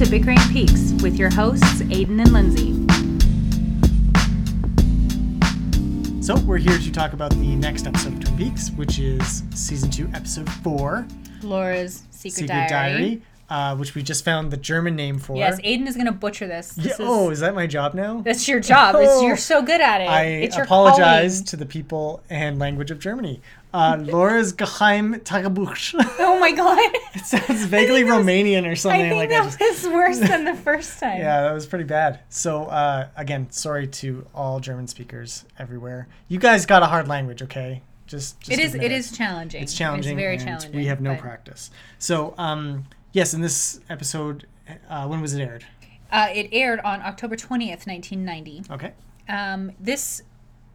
to Bickering Peaks with your hosts, Aidan and Lindsay. So we're here to talk about the next episode of Twin Peaks, which is season two, episode four, Laura's Secret, Secret Diary. Diary, uh, which we just found the German name for. Yes, Aidan is going to butcher this. Yeah, is, oh, is that my job now? That's your job. It's, you're so good at it. I it's apologize calling. to the people and language of Germany. Uh, Laura's Geheim Tagebuch. Oh my god. it sounds vaguely that was- Romanian or I something think like that that. was worse than the first time. Yeah, that was pretty bad. So uh, again, sorry to all German speakers everywhere. You guys got a hard language, okay? Just, just It is. admit It is challenging. It's challenging. It's very challenging. We have no but, practice. So, um, yes, in this episode, uh, when was it aired? Uh, it aired on October twentieth, nineteen ninety. Okay. Um, this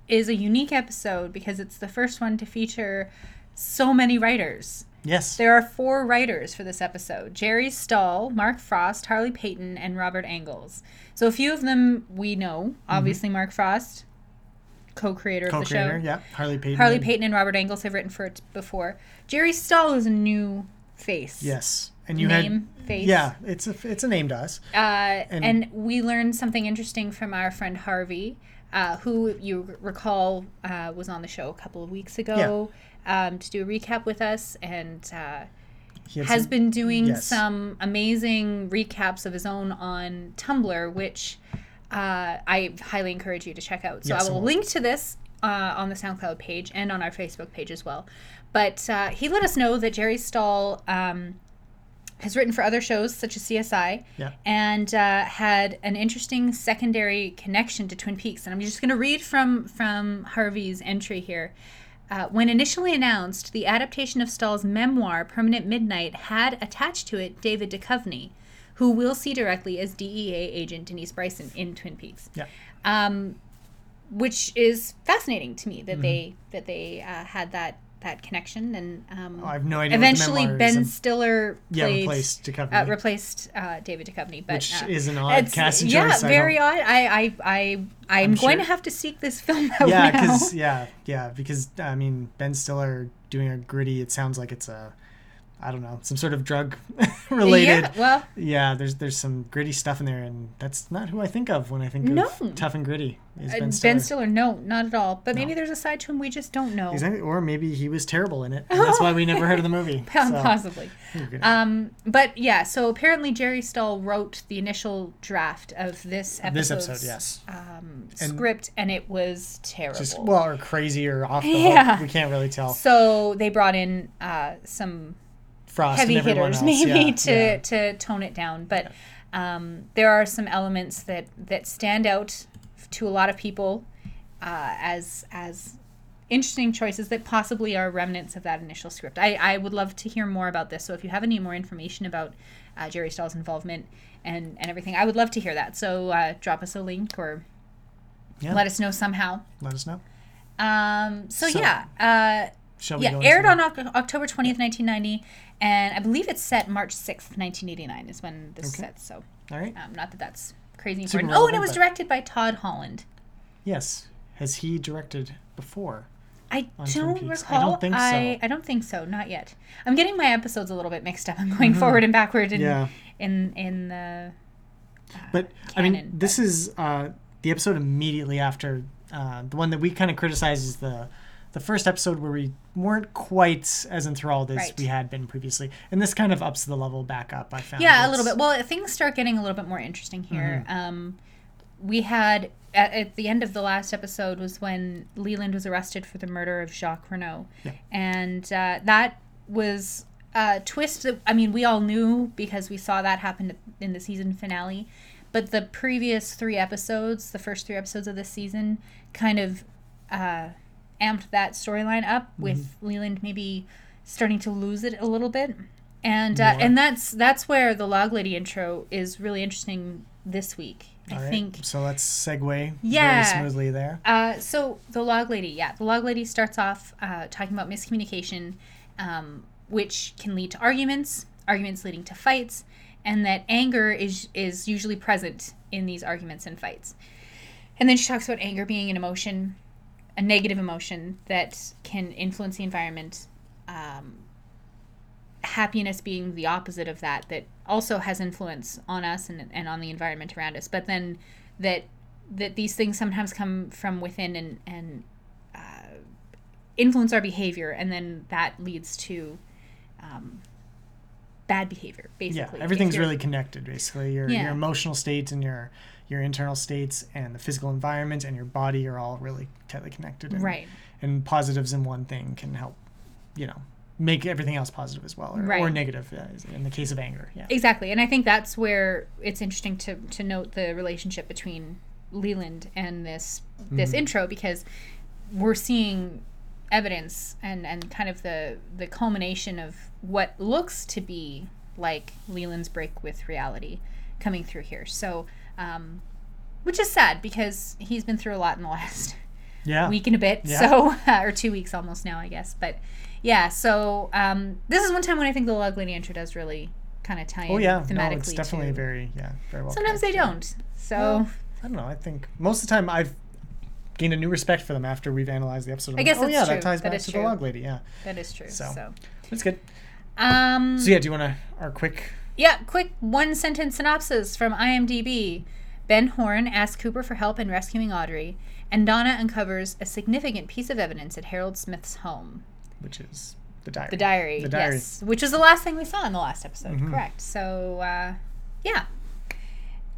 is a unique episode because it's the first one to feature so many writers. Yes. There are four writers for this episode Jerry Stahl, Mark Frost, Harley Peyton, and Robert Engels. So a few of them we know. Obviously, Mark Frost, co creator of the show. Yeah. Harley Peyton. Harley and- Peyton and Robert Engels have written for it before. Jerry Stahl is a new face. Yes. And you Name, had. face. Yeah, it's a it's a name to us. Uh, and, we learned something interesting from our friend Harvey, uh, who you recall uh, was on the show a couple of weeks ago um, to do a recap with us and uh, has some- been doing yes. some amazing recaps of his own on Tumblr, which uh, I highly encourage you to check out. So Yes, I will I will. link to this uh, on the SoundCloud page and on our Facebook page as well. But uh, he let us know that Jerry Stahl um, has written for other shows such as CSI Yeah. and uh, had an interesting secondary connection to Twin Peaks. And I'm just going to read from from Harvey's entry here. Uh, when initially announced, the adaptation of Stahl's memoir, Permanent Midnight, had attached to it David Duchovny, who we'll see directly as DEA agent Denise Bryson in Twin Peaks. Yeah. Um, which is fascinating to me Mm-hmm. that they that they uh, had that that connection and um, Oh, I have no idea. eventually. Ben Stiller Yeah, replaced Duchovny. uh, replaced uh, David Duchovny, but Which uh, is an odd yeah, choice. I very odd. I I I I'm, I'm going sure- to have to seek this film out Yeah, now. because yeah, yeah, because I mean Ben Stiller doing a gritty. It sounds like it's a, I don't know, some sort of drug related. Yeah, well, Yeah, there's there's some gritty stuff in there, and that's not who I think of when I think No. of tough and gritty. Is Ben Stiller? Ben Stiller, no, not at all. But maybe there's a side to him we just don't know. Exactly, or maybe he was terrible in it, and that's why we never heard of the movie. So, Possibly. Um, but yeah, so apparently Jerry Stahl wrote the initial draft of this episode. this episode, yes, Um, And- script, and it was terrible. just well, or crazy, or off the Yeah. hook. We can't really tell. so they brought in uh, some Frost heavy and hitters, else, maybe yeah, to yeah. to tone it down. But um, there are some elements that that stand out to a lot of people uh, as as interesting choices that possibly are remnants of that initial script. I, I would love to hear more about this. So if you have any more information about uh, Jerry Stahl's involvement and and everything, I would love to hear that. So uh, drop us a link or Yeah. let us know somehow. Let us know. Um, so, So- yeah. Uh, Shall we yeah, aired on Oc- October 20th, 1990, and I believe it's set March 6th, 1989 is when this is Okay. set. So, All right. um, not that that's crazy Super important. Oh, and it was directed by Todd Holland. Yes. Has he directed before? I don't Peaks? I recall. don't think so. I, I don't think so. Not yet. I'm getting my episodes a little bit mixed up. I'm going forward and backward in Mm-hmm. Yeah. in in the. But I mean, canon, this is uh, the episode immediately after uh, the one that we kind of criticize is the the first episode where we weren't quite as enthralled as Right. we had been previously, and this kind of ups the level back up. I found. Yeah, a little bit. Well, things start getting a little bit more interesting here. Mm-hmm. Um, we had at, at the end of the last episode was when Leland was arrested for the murder of Jacques Renault, Yeah. and uh, that was a twist that I mean we all knew because we saw that happen in the season finale. But the previous three episodes, the first three episodes of this season, kind of uh, amped that storyline up with Leland maybe starting to lose it a little bit. And uh, and that's that's where the log lady intro is really interesting this week. I right, think so. Let's segue Yeah. very smoothly there. uh, so the log lady, yeah, the log lady starts off uh, talking about miscommunication, um, which can lead to arguments, arguments leading to fights, and that anger is is usually present in these arguments and fights. And then she talks about anger being an emotion, a negative emotion that can influence the environment, um, happiness being the opposite of that that also has influence on us and, and on the environment around us but then that that these things sometimes come from within and and uh, influence our behavior and then that leads to um, bad behavior basically Yeah, everything's really connected. Basically, your Yeah. your emotional states and your your internal states and the physical environment and your body are all really tightly connected. And, right And positives in one thing can help, you know, make everything else positive as well, or, or negative. Uh, in the case of anger, yeah. Exactly, and I think that's where it's interesting to to note the relationship between Leland and this this Mm-hmm. intro because we're seeing evidence and and kind of the the culmination of what looks to be like Leland's break with reality coming through here. So, um, which is sad because he's been through a lot in the last Yeah. week and a bit. Yeah. So, or two weeks almost now, I guess. But yeah, so um, this is one time when I think the Log Lady intro does really kind of tie oh in yeah, thematically. no, it's definitely to- very yeah very well. Sometimes they don't. So Well, I don't know. I think most of the time I've gained a new respect for them after we've analyzed the episode. I'm I guess like, oh yeah, true. that ties That back to true. the log lady. Yeah, that is true. So. So, that's good. um, So yeah, do you want to our quick? Yeah, quick one sentence synopsis from IMDb. Ben Horne asks Cooper for help in rescuing Audrey, and Donna uncovers a significant piece of evidence at Harold Smith's home. Which is the diary. The diary, The diary. yes, which was the last thing we saw in the last episode. Mhm. Correct. So, uh, yeah.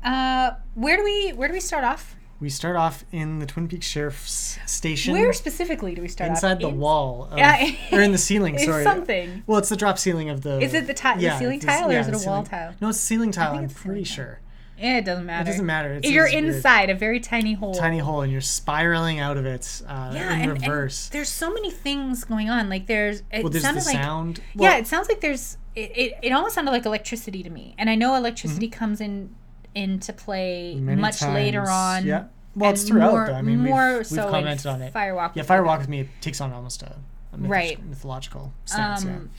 Uh, where do we where do we start off? We start off in the Twin Peaks Sheriff's Station. Where specifically do we start off? inside the In- wall, of, Yeah. or in the ceiling. Sorry, something. Well, it's the drop ceiling of the. Is it the ti- the ceiling tile or yeah, is it a wall tile? No, it's ceiling tile. think I'm it's pretty sure. Yeah, it doesn't matter. It doesn't matter. It's You're weird inside a very tiny hole. tiny hole, and you're spiraling out of it uh, Yeah, in and, and reverse. there's so many things going on. Like there's it well, there's the sounded like sound. yeah, it sounds like there's it, it, it almost sounded like electricity to me. And I know electricity comes in into play many much later on. Yeah. Well, it's throughout. more- though. I mean, more we've, we've commented on it. Firewalk. Yeah, Firewalk with me it takes on almost a, a Right. mythological stance. yeah. Um,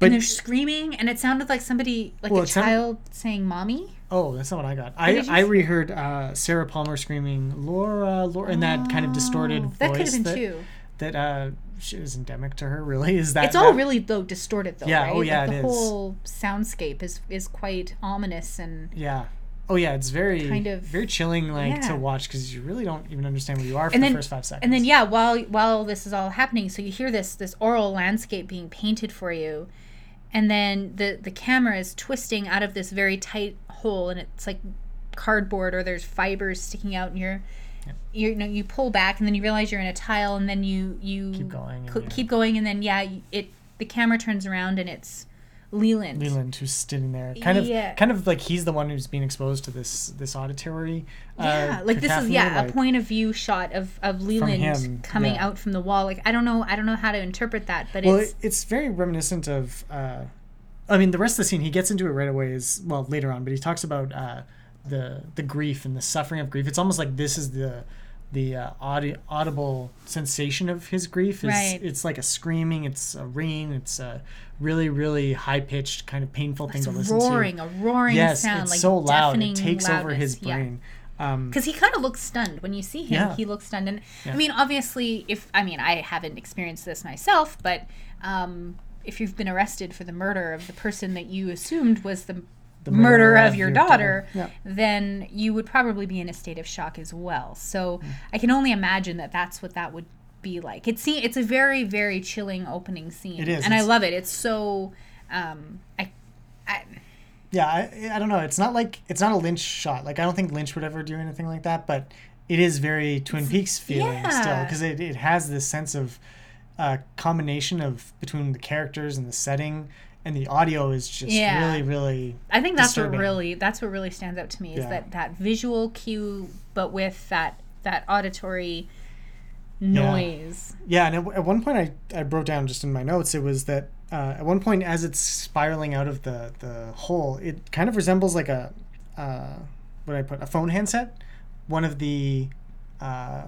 But- and they're screaming, and it sounded like somebody, like Well, a sounded- child saying "mommy." Oh, that's not what I got. I, I reheard uh, Sarah Palmer screaming Laura, Laura, in that kind of distorted Oh, voice That could have been that, too. that uh, she was endemic to her. Really, is that It's all that- really though distorted though, Yeah, right? oh, yeah, like, the whole soundscape is is quite ominous and Yeah. Oh yeah, it's very Kind of- very chilling like yeah. to watch because you really don't even understand where you are for And the first five seconds. and then yeah, while while this is all happening, so you hear this this oral landscape being painted for you, and then the the camera is twisting out of this very tight hole, and it's like cardboard or there's fibers sticking out, and you're. You, you know you pull back and then you realize you're in a tile and then you you Keep going and co- yeah. keep going and then yeah it the camera turns around and it's Leland Leland who's sitting there, kind of, Yeah. kind of like he's the one who's being exposed to this this auditory. Yeah, uh, like this is yeah like- a point of view shot of of Leland him, coming yeah. out from the wall. Like I don't know, I don't know how to interpret that, but Well, it's it, it's very reminiscent of. Uh, I mean, the rest of the scene he gets into it right away is well later on, but he talks about uh, the the grief and the suffering of grief. It's almost like this is the the uh, audi- audible sensation of his grief. Is, Right. It's like a screaming, it's a ringing, it's a really really high pitched kind of painful thing it's to listen roaring, a roaring to. Yes, sound, it's like so loud. It takes over his loudness. Yeah. brain. Um, Because he kind of looks stunned when you see him. Yeah. He looks stunned, and Yeah. I mean, obviously, if I mean, I haven't experienced this myself, but um, if you've been arrested for the murder of the person that you assumed was the, The murder, murderer of, of your, your daughter, daughter. then you would probably be in a state of shock as well. So Mm. I can only imagine that that's what that would be like. It's it's a very very chilling opening scene, It is, and I love it. It's so. Um, I, I Yeah, I, I don't know. It's not like it's not a Lynch shot. Like I don't think Lynch would ever do anything like that. But it is very Twin Peaks feeling still because it, it has this sense of uh, combination of between the characters and the setting and the audio is just Yeah. really really I think that's disturbing. what really that's what really stands out to me is Yeah. that that visual cue, but with that that auditory noise. yeah. And at, at one point I I wrote down just in my notes it was that uh, at one point as it's spiraling out of the the hole it kind of resembles like a uh, what did I put a phone handset? One of the uh,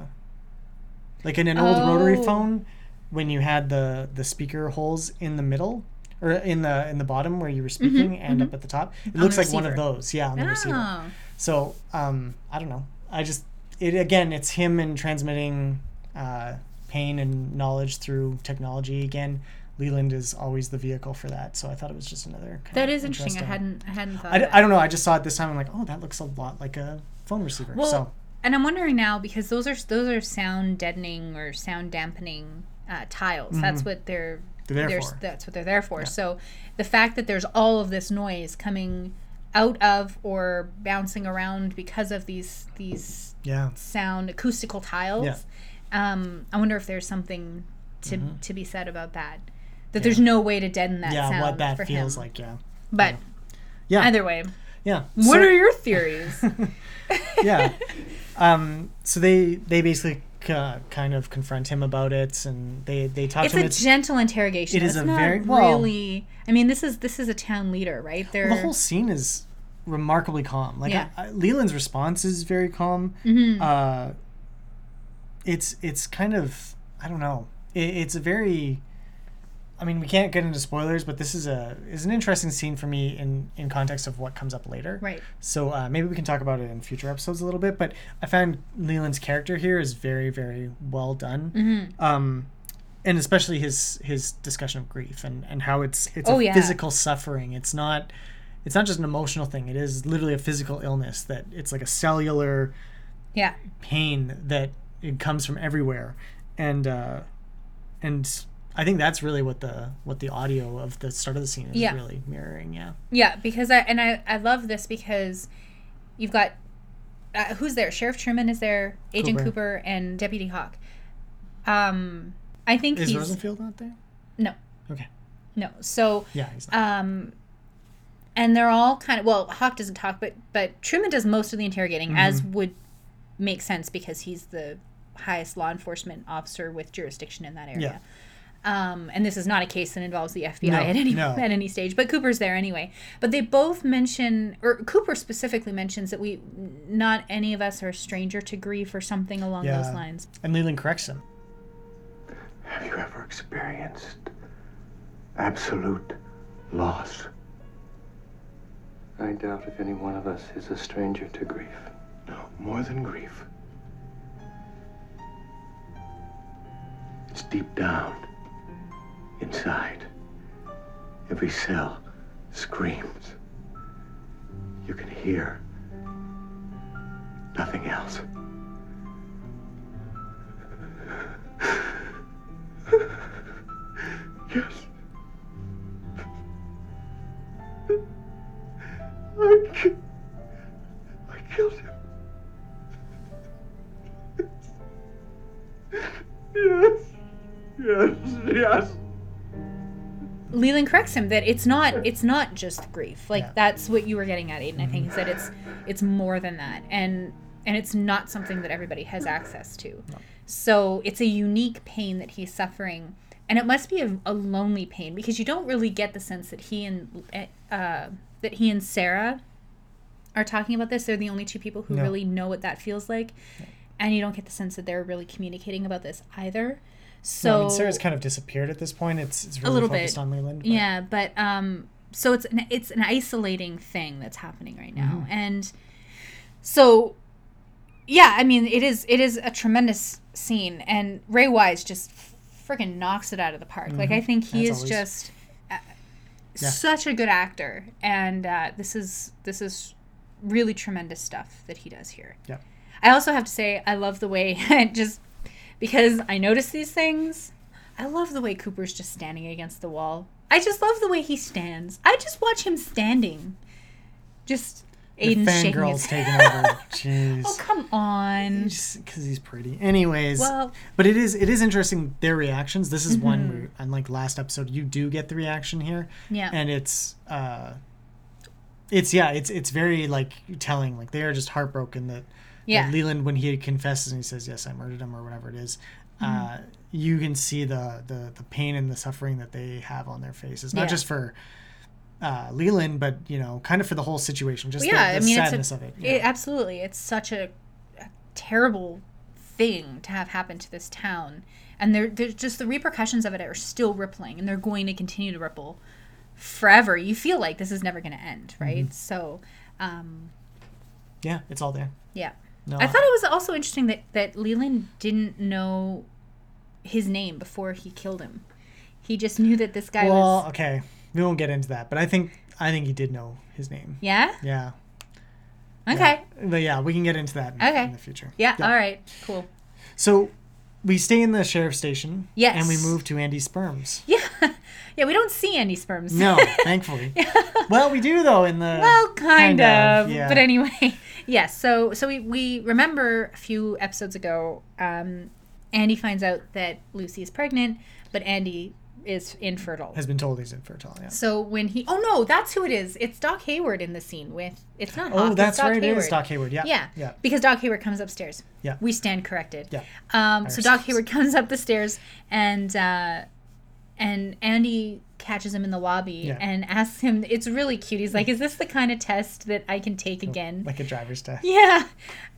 like in an old rotary Oh. phone when you had the the speaker holes in the middle or in the in the bottom where you were speaking and up at the top. It Mm-hmm, On looks like one of those yeah on the receiver. Oh, so um i don't know. I just it again it's him and transmitting uh pain and knowledge through technology again Leland is always the vehicle for that. So I thought it was just another. Kind That is interesting. I hadn't I hadn't thought. I, d-. I don't know. I just saw it this time. I'm like, oh, that looks a lot like a phone receiver. Well, so and I'm wondering now because those are those are sound deadening or sound dampening uh, tiles. That's what they're Mm-hmm. They're there for. That's what they're there for. So the fact that there's all of this noise coming out of or bouncing around because of these these yeah, sound acoustical tiles. Yeah. Um, I wonder if there's something to to be said about that. That there's no way to deaden that Mm-hmm. yeah, what that feels him. like. Yeah, But yeah, either way, yeah. what So- are your theories? yeah. Um, so they they basically uh, kind of confront him about it, and they they talk it's to him. It's a gentle interrogation. it is it's a not very- well- really. I mean, this is this is a town leader, right? They're the whole scene is remarkably calm. Like Yeah. I, I, Leland's response is very calm. Mhm. Uh, it's it's kind of I don't know. It, it's a very. I mean, we can't get into spoilers, but this is a is an interesting scene for me in in context of what comes up later. right. So uh, maybe we can talk about it in future episodes a little bit. But I found Leland's character here is very very well done. Mm-hmm. Um, and especially his his discussion of grief and, and how it's it's Oh, a yeah. physical suffering. It's not it's not just an emotional thing. It is literally a physical illness that it's like a cellular Yeah. pain that it comes from everywhere, and uh, and I think that's really what the what the audio of the start of the scene is Yeah. really mirroring. Yeah, Yeah, because I and I I love this because you've got uh, who's there? Sheriff Truman is there, Agent Cooper. Cooper, and Deputy Hawk. Um, I think is he's Rosenfield not there? no, Okay, no. So yeah, he's not. um, and they're all kind of well. Hawk doesn't talk, but but Truman does most of the interrogating, as Mm-hmm. would make sense because he's the highest law enforcement officer with jurisdiction in that area. Um, and this is not a case that involves the FBI No, at any no. at any stage, but Cooper's there anyway. But they both mention, or Cooper specifically mentions that we, not any of us are a stranger to grief or something along Yeah. those lines. and Leland corrects him. Have you ever experienced absolute loss? I doubt if any one of us is a stranger to grief. No, more than grief. It's deep down, inside. Every cell screams. You can hear nothing else. Yes. I, ki- Yes. Yes. Leland corrects him that it's not it's not just grief. Like Yeah. that's what you were getting at, Aidan. I think he said it's it's more than that, and and it's not something that everybody has access to. So it's a unique pain that he's suffering, and it must be a, a lonely pain because you don't really get the sense that he and uh, that he and Sarah are talking about this. They're the only two people who No. really know what that feels like, and you don't get the sense that they're really communicating about this either. So No, I mean, Sarah's kind of disappeared at this point. It's it's really little focused bit. on Leland. but- Yeah, but um, so it's an, it's an isolating thing that's happening right now, Mm-hmm. and so yeah, I mean it is it is a tremendous scene, and Ray Wise just freaking knocks it out of the park. Like I think he Mm-hmm. Is always. just uh, Yeah. such a good actor, and uh, this is this is really tremendous stuff that he does here. Yeah. I also have to say I love the way it just because I notice these things. I love the way Cooper's just standing against the wall. I just love the way he stands. I just watch him standing. Just shaking his taking over. Jeez. Oh come on. just because he's pretty. Anyways, Well- but it is it is interesting their reactions. This is one Mm-hmm. where, unlike last episode, you do get the reaction here, Yeah. and it's uh, it's yeah, it's it's very like telling. Like they are just heartbroken that, Yeah. Leland when he confesses and he says yes, I murdered him or whatever it is, Mm-hmm. Uh, you can see the, the the pain and the suffering that they have on their faces, not Yeah. just for. Uh, Leland, but you know, kind of for the whole situation, just Well, yeah, the, I mean, sadness it's a, of it. it absolutely. It's such a, a terrible thing to have happen to this town, and they're, they're just the repercussions of it are still rippling, and they're going to continue to ripple forever. You feel like this is never going to end, right? Mm-hmm. So, um, yeah, it's all there. yeah. No, I thought it was also interesting that that Leland didn't know his name before he killed him. He just knew that this guy well, was. okay, we won't get into that, but I think I think he did know his name. Yeah. Yeah. Okay. Yeah. But yeah, we can get into that in, Okay. in the future. Yeah. All right. Cool. So we stay in the sheriff's station. Yes. And we move to Andy's sperms. Yeah. Yeah. We don't see any sperms. No, thankfully. Well, we do though in the Well, kind, of. yeah. But anyway, yes. So so we we remember a few episodes ago, um, Andy finds out that Lucy is pregnant, but Andy is infertile. has been told he's infertile. Yeah. So when he oh no, that's who it is. It's Doc Hayward in the scene with it's not. Oh, Hawk, that's right. It is Doc Hayward. Yeah. Yeah, Yeah. Because Doc Hayward comes upstairs. Yeah. We stand corrected. Yeah. Um, so Doc. Hayward comes up the stairs and uh, and Andy catches him in the lobby Yeah. and asks him. It's really cute. He's like, "Is this the kind of test that I can take again?" Like a driver's test. Yeah.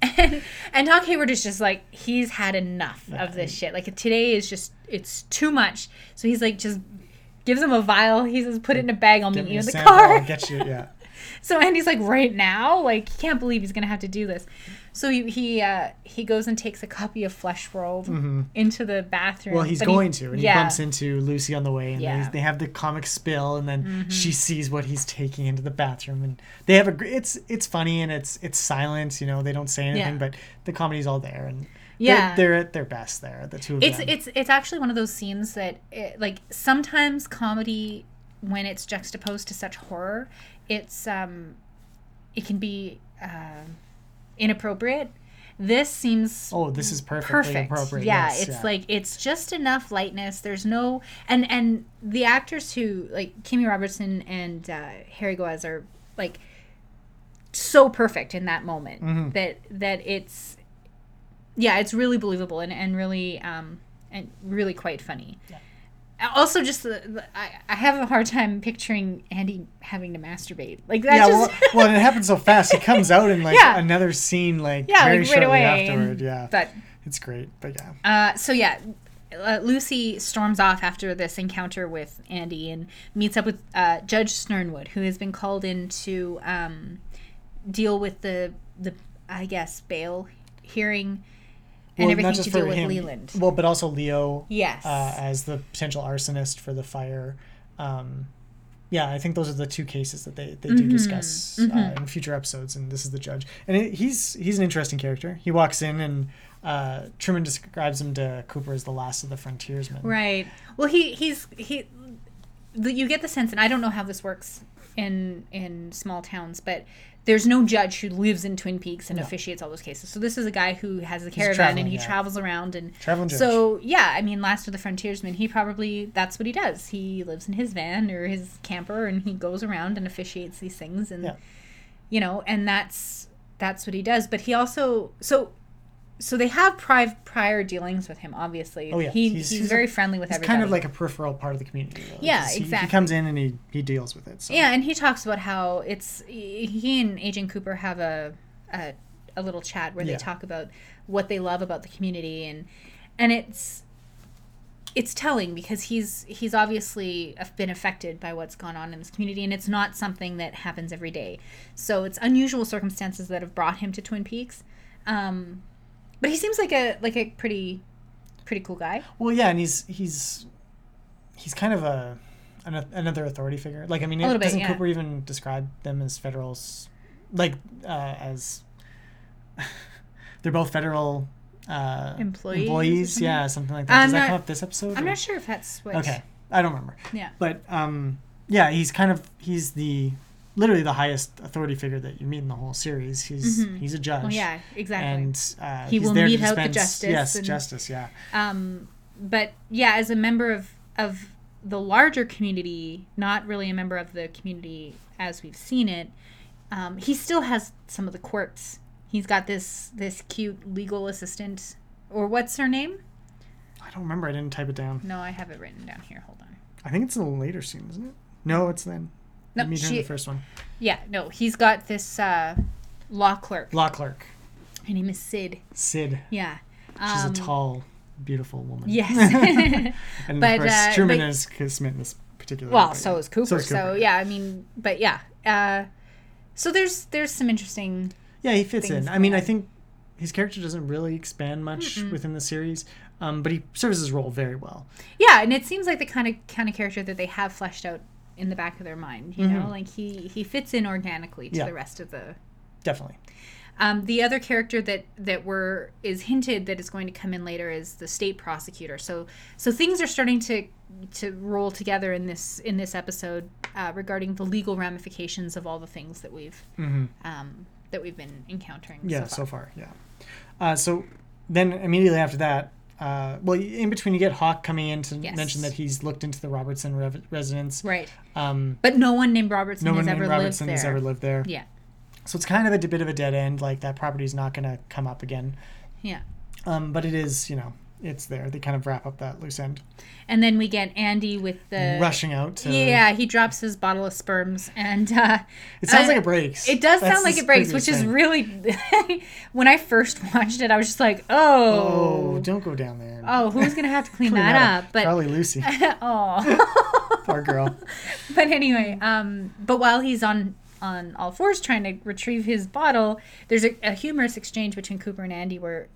And and Doc Hayward is just like he's had enough of this shit. Like today is just it's too much. So he's like just gives him a vial. He says, "Put it in a bag. I'll meet you in the car." I'll get you. Yeah. So Andy's like, right now, like he can't believe he's gonna have to do this. So he he uh, he goes and takes a copy of Flesh World into the bathroom. Mm-hmm. Well, he's but he- going to, and yeah. he bumps into Lucy on the way, and Yeah. Mm-hmm. they, they have the comic spill, and then she sees what he's taking into the bathroom, and they have a. It's it's funny and it's it's silent, you know. They don't say anything, Yeah. but the comedy's all there, and Yeah. they're, they're at their best there. The two of It's them. it's it's actually one of those scenes that it, like sometimes comedy when it's juxtaposed to such horror, it's um, it can be uh, inappropriate. This seems oh, this is perfectly perfect. appropriate. Yeah, yes, it's yeah. like it's just enough lightness. There's no and and the actors who like Kimmy Robertson and uh, Harry Goaz are like so perfect in that moment Mm-hmm. that that it's yeah, it's really believable and and really um and really quite funny. Also, just the, the I, I have a hard time picturing Andy having to masturbate like that. yeah, just, well, well, it happens so fast. He comes out in like Yeah. another scene, like yeah, very like right shortly away. afterward. yeah, but it's great. But yeah, Uh, so yeah, uh, Lucy storms off after this encounter with Andy and meets up with uh, Judge Sternwood, who has been called in to um, deal with the the I guess bail hearing and Well, everything to deal with Leland. Well, but also Leo. Yes. uh, as the potential arsonist for the fire. Um, yeah, I think those are the two cases that they, they do Mm-hmm. discuss Uh, in future episodes, and this is the judge. And it, he's he's an interesting character. He walks in, and uh, Truman describes him to Cooper as the last of the frontiersmen. Right. Well, he he's he. You get the sense, and I don't know how this works in in small towns, but there's no judge who lives in Twin Peaks and officiates all those cases. So this is a guy who has a caravan and he yeah. travels around and Traveling judge. so yeah. I mean, last of the frontiersmen, he probably that's what he does. He lives in his van or his camper and he goes around and officiates these things and Yeah. you know, and that's that's what he does. But he also so. So they have prior prior dealings with him. Obviously, Oh yeah, he, he's, a- very friendly with he's everybody. kind of like a peripheral part of the community. Yeah, 'cause he, He comes in and he, he deals with it. So. Yeah, and he talks about how it's he and Agent Cooper have a a, a little chat where Yeah. they talk about what they love about the community and and it's it's telling because he's he's obviously been affected by what's gone on in this community and it's not something that happens every day. So it's unusual circumstances that have brought him to Twin Peaks. Um, but he seems like a like a pretty pretty cool guy. Well, yeah, and he's he's he's kind of a an, another authority figure. Like, I mean, little bit, doesn't yeah. Cooper even describe them as federals? Like, uh, as they're both federal uh, Employees Employees, something? yeah, something like that. I'm Does that not- come up this episode? I'm or- not sure if that's what Okay, I don't remember. Yeah. But um, yeah, he's kind of he's the literally the highest authority figure that you meet in the whole series. He's he's a judge. Oh yeah, exactly. And uh, He will mete out the justice Yes, and- justice. Yeah. um, but yeah, as a member of of the larger community, not really a member of the community as we've seen it, um, he still has some of the quirks. He's got this this cute legal assistant, or what's her name? I don't remember. I didn't type it down. No, I have it written down here. Hold on. I think it's in the later scene, isn't it? No, it's then. No, you meet her in the first one. Yeah, no, he's got this uh, law clerk. Law clerk, Her name is Sid. Sid. Yeah. She's Um, a tall, beautiful woman. Yes. and but, of course, uh, Truman but- is smitten this particular. well, so is Cooper. So, is Cooper. yeah, I mean, but yeah. Uh, so there's there's some interesting Yeah, he fits in. I mean, I think his character doesn't really expand much within the series, um, but he serves his role very well. Yeah, and it seems like the kind of kind of character that they have fleshed out in the back of their mind. You know, like he he fits in organically to Mm-hmm. Yeah. the rest of the. Definitely. Um, the other character that that were is hinted that is going to come in later is the state prosecutor. So so things are starting to to roll together in this in this episode uh, regarding the legal ramifications of all the things that we've um, that we've been encountering. Mm-hmm. Yeah, so so far. far, yeah. Uh, so then immediately after that, uh, well, in between you get Hawk coming in to Yes. mention that he's looked into the Robertson rev- residence. right. Um, But no one named Robertson no has one ever named lived Robertson there. has ever lived there. Yeah, So it's kind of a bit of a dead end. Like that property's not going to come up again. yeah. Um, but it is, you know, it's there. They kind of wrap up that loose end. And then we get Andy with the Rushing out to. Yeah, he drops his bottle of sperms, and uh, It sounds uh, like it breaks. It does That's sound like it breaks, which is really. when I first watched it, I was just like, Oh, "Oh, don't go down there. oh, who's gonna have to clean Clean that up?" But Probably Lucy. oh, Poor girl. but anyway, um, but while he's on on all fours trying to retrieve his bottle, there's a, a humorous exchange between Cooper and Andy where.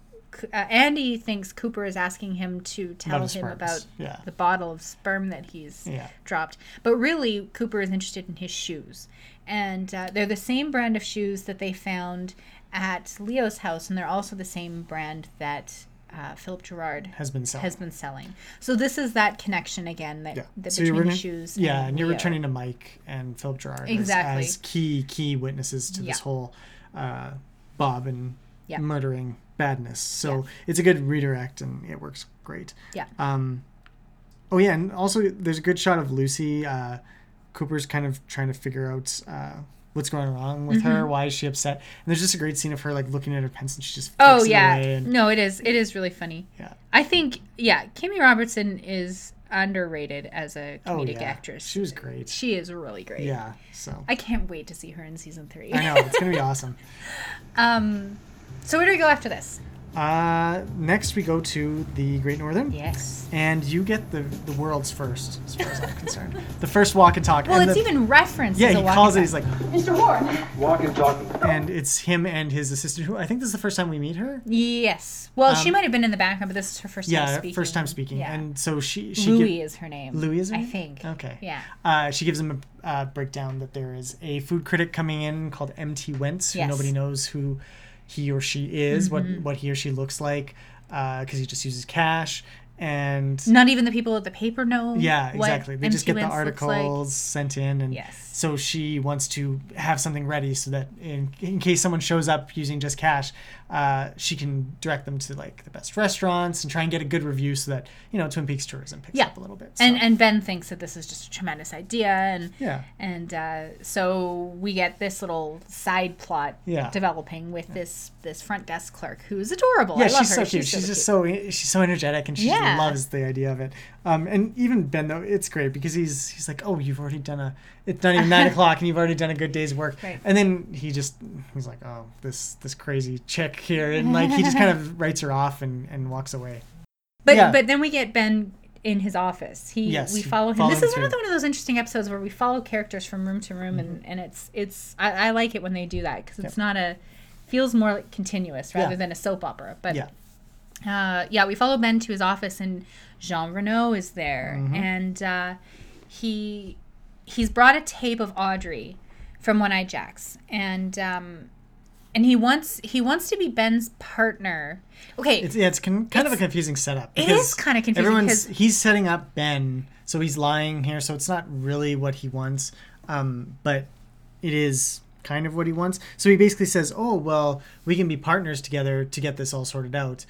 Uh, Andy thinks Cooper is asking him to tell him about Yeah. the bottle of sperm that he's Yeah. dropped. But really, Cooper is interested in his shoes. And uh, they're the same brand of shoes that they found at Leo's house, and they're also the same brand that uh, Philip Gerard Has been selling. has been selling. So this is that connection again that, Yeah. that So between returning- shoes. Yeah, and you're Leo. returning to Mike and Philip Gerard as- Exactly. as, key key witnesses to this whole uh, Bob and Yeah. murdering badness. So Yeah. it's a good redirect and it works great. Yeah. Um, oh yeah, and also there's a good shot of Lucy. Uh, Cooper's kind of trying to figure out uh, what's going wrong with Mm-hmm. her. Why is she upset? And there's just a great scene of her like looking at her pencil. and She just Oh flicks it yeah, and- no, it is. It is really funny. Yeah. I think yeah, Kimmy Robertson is underrated as a comedic Oh comedic yeah, actress. She was great. She is really great. Yeah. So I can't wait to see her in season three. I know it's gonna be awesome. Um, so where do we go after this? Uh, next we go to the Great Northern. Yes. And you get the the world's first, as far as I'm concerned. The first walk and talk. Well, and it's the- even referenced. yeah. as a He walkie calls it. He's like, Mr. Ward, Walk and talk. and it's him and his assistant. Who I think this is the first time we meet her. Yes. Well, she Um, might have been in the background, but this is her first time Yeah, speaking. first time speaking. Yeah. And so she she Louis gi- is her name. Louis is her I think. Okay. Yeah. Uh, she gives him a uh, breakdown that there is a food critic coming in called MT Wentz, who Yes. nobody knows who he or she is, what Mm-hmm. what he or she looks like, because he just uses cash. And Not even the people at the paper know. Yeah, exactly. They just get the looks like. articles sent in, and Yes. so she wants to have something ready so that in, in case someone shows up using just cash, uh, she can direct them to like the best restaurants and try and get a good review so that you know Twin Peaks tourism picks Yeah. up a little bit. And So, and Ben thinks that this is just a tremendous idea, and yeah, and uh, so we get this little side plot Yeah. developing with this this front desk clerk who's adorable. yeah, I love she's her. so cute. She's, really just cute. so she's so energetic and she Yeah. loves the idea of it. Um, and even Ben though it's great because he's he's like, oh, you've already done a it's not even nine o'clock and you've already done a good day's work. Right. And then he just he's like, oh, this this crazy chick here, and like he just kind of writes her off and and walks away. But Yeah. but then we get Ben in his office. He Yes, we follow him. this is another one of those interesting episodes where we follow characters from room to room, Mm-hmm. and and it's it's I, I like it when they do that because it's not a feels more like continuous rather Yeah. than a soap opera. But Yeah. uh, yeah, we follow Ben to his office, and Jean Renault is there, Mm-hmm. and uh, he he's brought a tape of Audrey from One Eyed Jacks, and um, and he wants he wants to be Ben's partner. Okay, It's yeah, it's con- kind of a confusing setup. it is kinda confusing Everyone's he's setting up Ben, so he's lying here, so it's not really what he wants, um, but it is kind of what he wants. So he basically says, "Oh well, we can be partners together to get this all sorted out.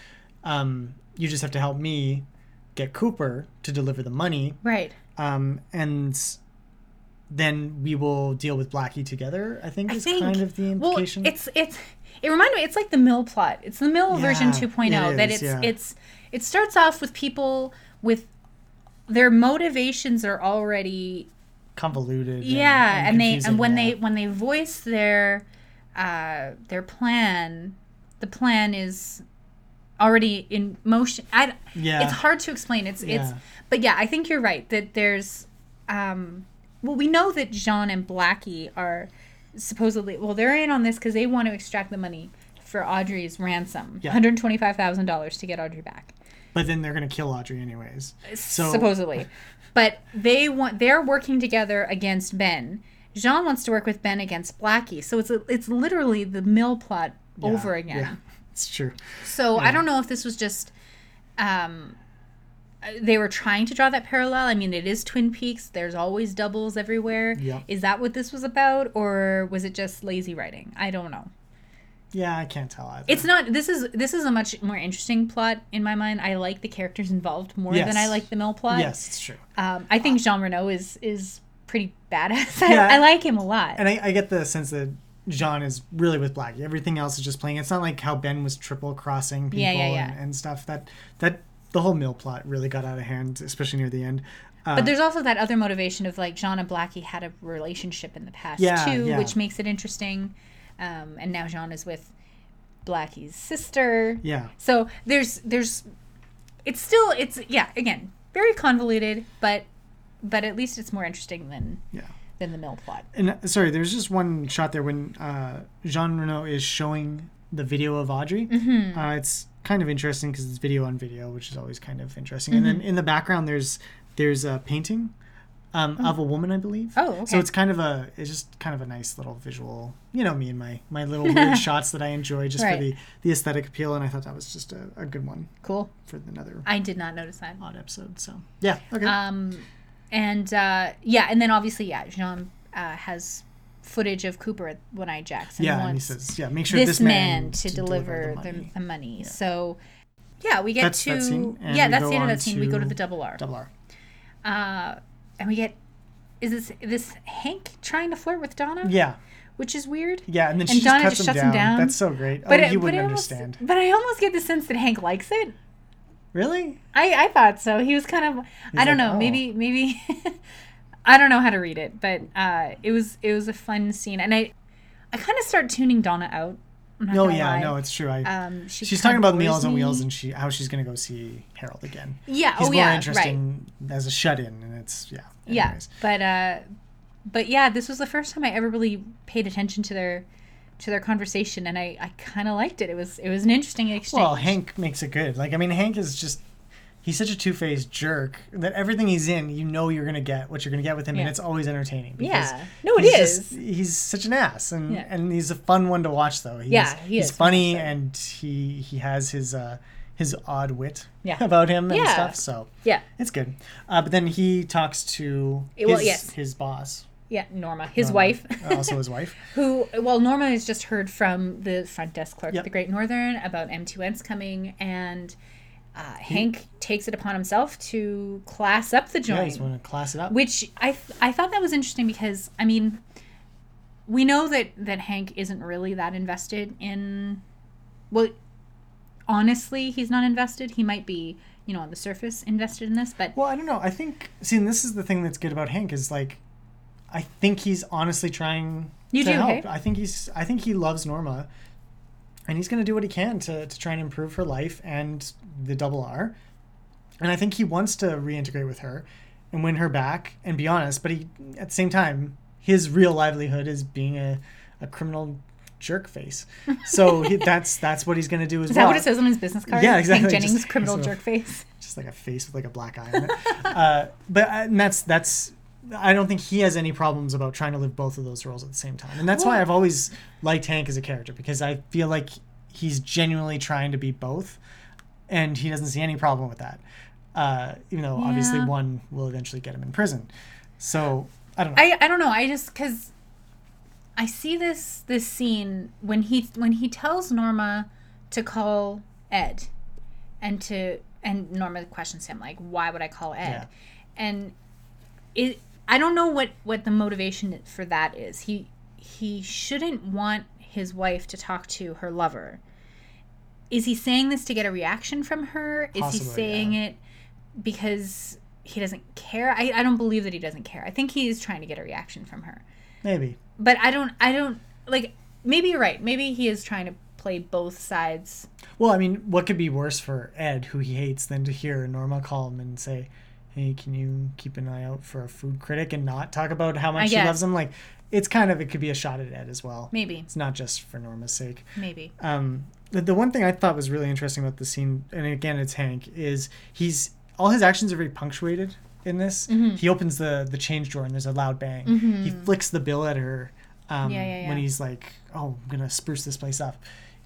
Um, you just have to help me get Cooper to deliver the money, right. um, and." Then we will deal with Blackie together. I think I is think kind of the implication. Well, it's it's it reminded me. It's like the Mill plot. It's the Mill version Yeah, 2.0. it that is, it's yeah. it's it starts off with people with their motivations are already convoluted. yeah, and, they and when yeah. they when they voice their uh their plan, the plan is already in motion. I Yeah. it's hard to explain. It's it's but yeah, I think you're right that there's um well we know that Jean and Blackie are supposedly well they're in on this because they want to extract the money for Audrey's ransom, Yeah. one hundred twenty-five thousand dollars to get Audrey back, But then they're gonna kill Audrey anyways. So supposedly. But they want they're working together against Ben. Jean wants to work with Ben against Blackie. So it's a, it's literally the mill plot yeah, over again. Yeah, it's true. So I don't know if this was just um they were trying to draw that parallel. I mean, it is Twin Peaks. There's always doubles everywhere. Yeah. Is that what this was about or was it just lazy writing? I don't know. Yeah, I can't tell either. It's not this is this is a much more interesting plot in my mind. I like the characters involved more Yes. than I like the mill plot. yes, it's true. Um I think Jean Renault is is pretty badass. Yeah. I, I like him a lot. And I, I get the sense that Jean is really with Blackie. Everything else is just playing. It's not like how Ben was triple crossing people Yeah, yeah, yeah. And, and stuff. That that the whole mill plot really got out of hand, especially near the end. Uh, But there's also that other motivation of like Jean and Blackie had a relationship in the past Yeah, too, yeah. which makes it interesting. Um, and now Jean is with Blackie's sister. yeah, So there's there's it's still it's yeah again very convoluted, but but at least it's more interesting than yeah. than the mill plot. And uh, sorry, there's just one shot there when uh, Jean Renault is showing the video of Audrey. Mm-hmm. Uh, it's kind of interesting because it's video on video, which is always kind of interesting. And then Mm-hmm. in the background, there's there's a painting um, of a woman, I believe. Oh, okay. So it's kind of a it's just kind of a nice little visual. You know me and my my little weird shots that I enjoy just Right. for the the aesthetic appeal, and I thought that was just a, a good one Cool. for another I did not notice that. odd episode. So yeah, okay. Um, and uh, yeah, and then obviously yeah, Jean uh, has footage of Cooper when I Jackson. Yeah, and he says, yeah, make sure this, this, man, man, to, deliver, the, money. the money. So, yeah, we get That's to that scene, yeah, that's the end of that scene. We go to the double R, Double R. uh, and we get is this this Hank trying to flirt with Donna, Yeah, which is weird. yeah, and then And she Donna just cuts just him shuts him down. down. That's so great. But oh, it- he wouldn't I almost, understand. But I almost get the sense that Hank likes it. Really? I I thought so. He was kind of I don't like, know. "Oh." Maybe maybe I don't know how to read it, but uh, it was it was a fun scene, and I I kind of start tuning Donna out. No, yeah, lie. no, it's true. I, Um, she she's talking about Meals on. Wheels and she how she's gonna go see Harold again. Yeah. He's oh more yeah. Right. interesting as a shut-in, and it's yeah. Yeah. But uh, but yeah, this was the first time I ever really paid attention to their to their conversation, and I I kind of liked it. It was it was an interesting exchange. Well, Hank makes it good. Like I mean, Hank is just. He's such a two-faced jerk that everything he's in, you know, you're gonna get what you're gonna get with him, Yeah. and it's always entertaining. Yeah. No, it he's is. just- he's such an ass, and Yeah. and he's a fun one to watch, though. He's, Yeah, he he's funny, and he he has his uh his odd wit Yeah. about him and Yeah. stuff. So Yeah. it's good. Uh, but then he talks to his, Well, yes. his boss, Yeah. Norma, his Norma, wife. also his wife. who well norma has just heard from the front desk clerk Yep. at the great northern about MT Wentz coming and uh, hank takes it upon himself to class up the joint. Yeah, he's going to class it up. which I, th- I thought that was interesting because i mean we know that that hank isn't really that invested in well honestly he's not invested he might be you know on the surface invested in this but Well, I don't know. I think see, and this is the thing that's good about Hank is like, I think he's honestly trying You to do, help. hey? I think he's. I think he loves Norma, and he's going to do what he can to to try and improve her life and the double R. And I think he wants to reintegrate with her and win her back and be honest. But he, at the same time, his real livelihood is being a, a criminal jerk face. So he, that's that's what he's going to do as is well. that what it says on his business card Yeah, exactly. Hank jennings Just- criminal jerk face just like a face with like a black eye on it. uh, but uh, and that's that's I don't think he has any problems about trying to live both of those roles at the same time, and that's why I've always liked Hank as a character because I feel like he's genuinely trying to be both, and he doesn't see any problem with that. Uh, even though obviously one will eventually get him in prison, so I don't know. I, I don't know. I just because I see this this scene when he when he tells Norma to call Ed, and to and Norma questions him like, "Why would I call Ed?" Yeah. And it I don't know what what the motivation for that is. He he shouldn't want his wife to talk to her lover. Is he saying this to get a reaction from her? Is he saying yeah. it because he doesn't care? I, I don't believe that he doesn't care. I think he is trying to get a reaction from her. Maybe But I don't I don't like maybe you're right. Maybe he is trying to play both sides. Well, I mean, what could be worse for Ed, who he hates, than to hear Norma call him and say, hey, can you keep an eye out for a food critic and not talk about how much she loves him? Like, it's kind of it could be a shot at Ed as well. Maybe. It's not just for Norma's sake. Maybe. Um, the, the one thing I thought was really interesting about the scene, and again, it's Hank, is he's all his actions are very punctuated in this. Mm-hmm. He opens the the change drawer and there's a loud bang. He flicks the bill at her um, Yeah, yeah, when he's like, "Oh, I'm gonna spruce this place up."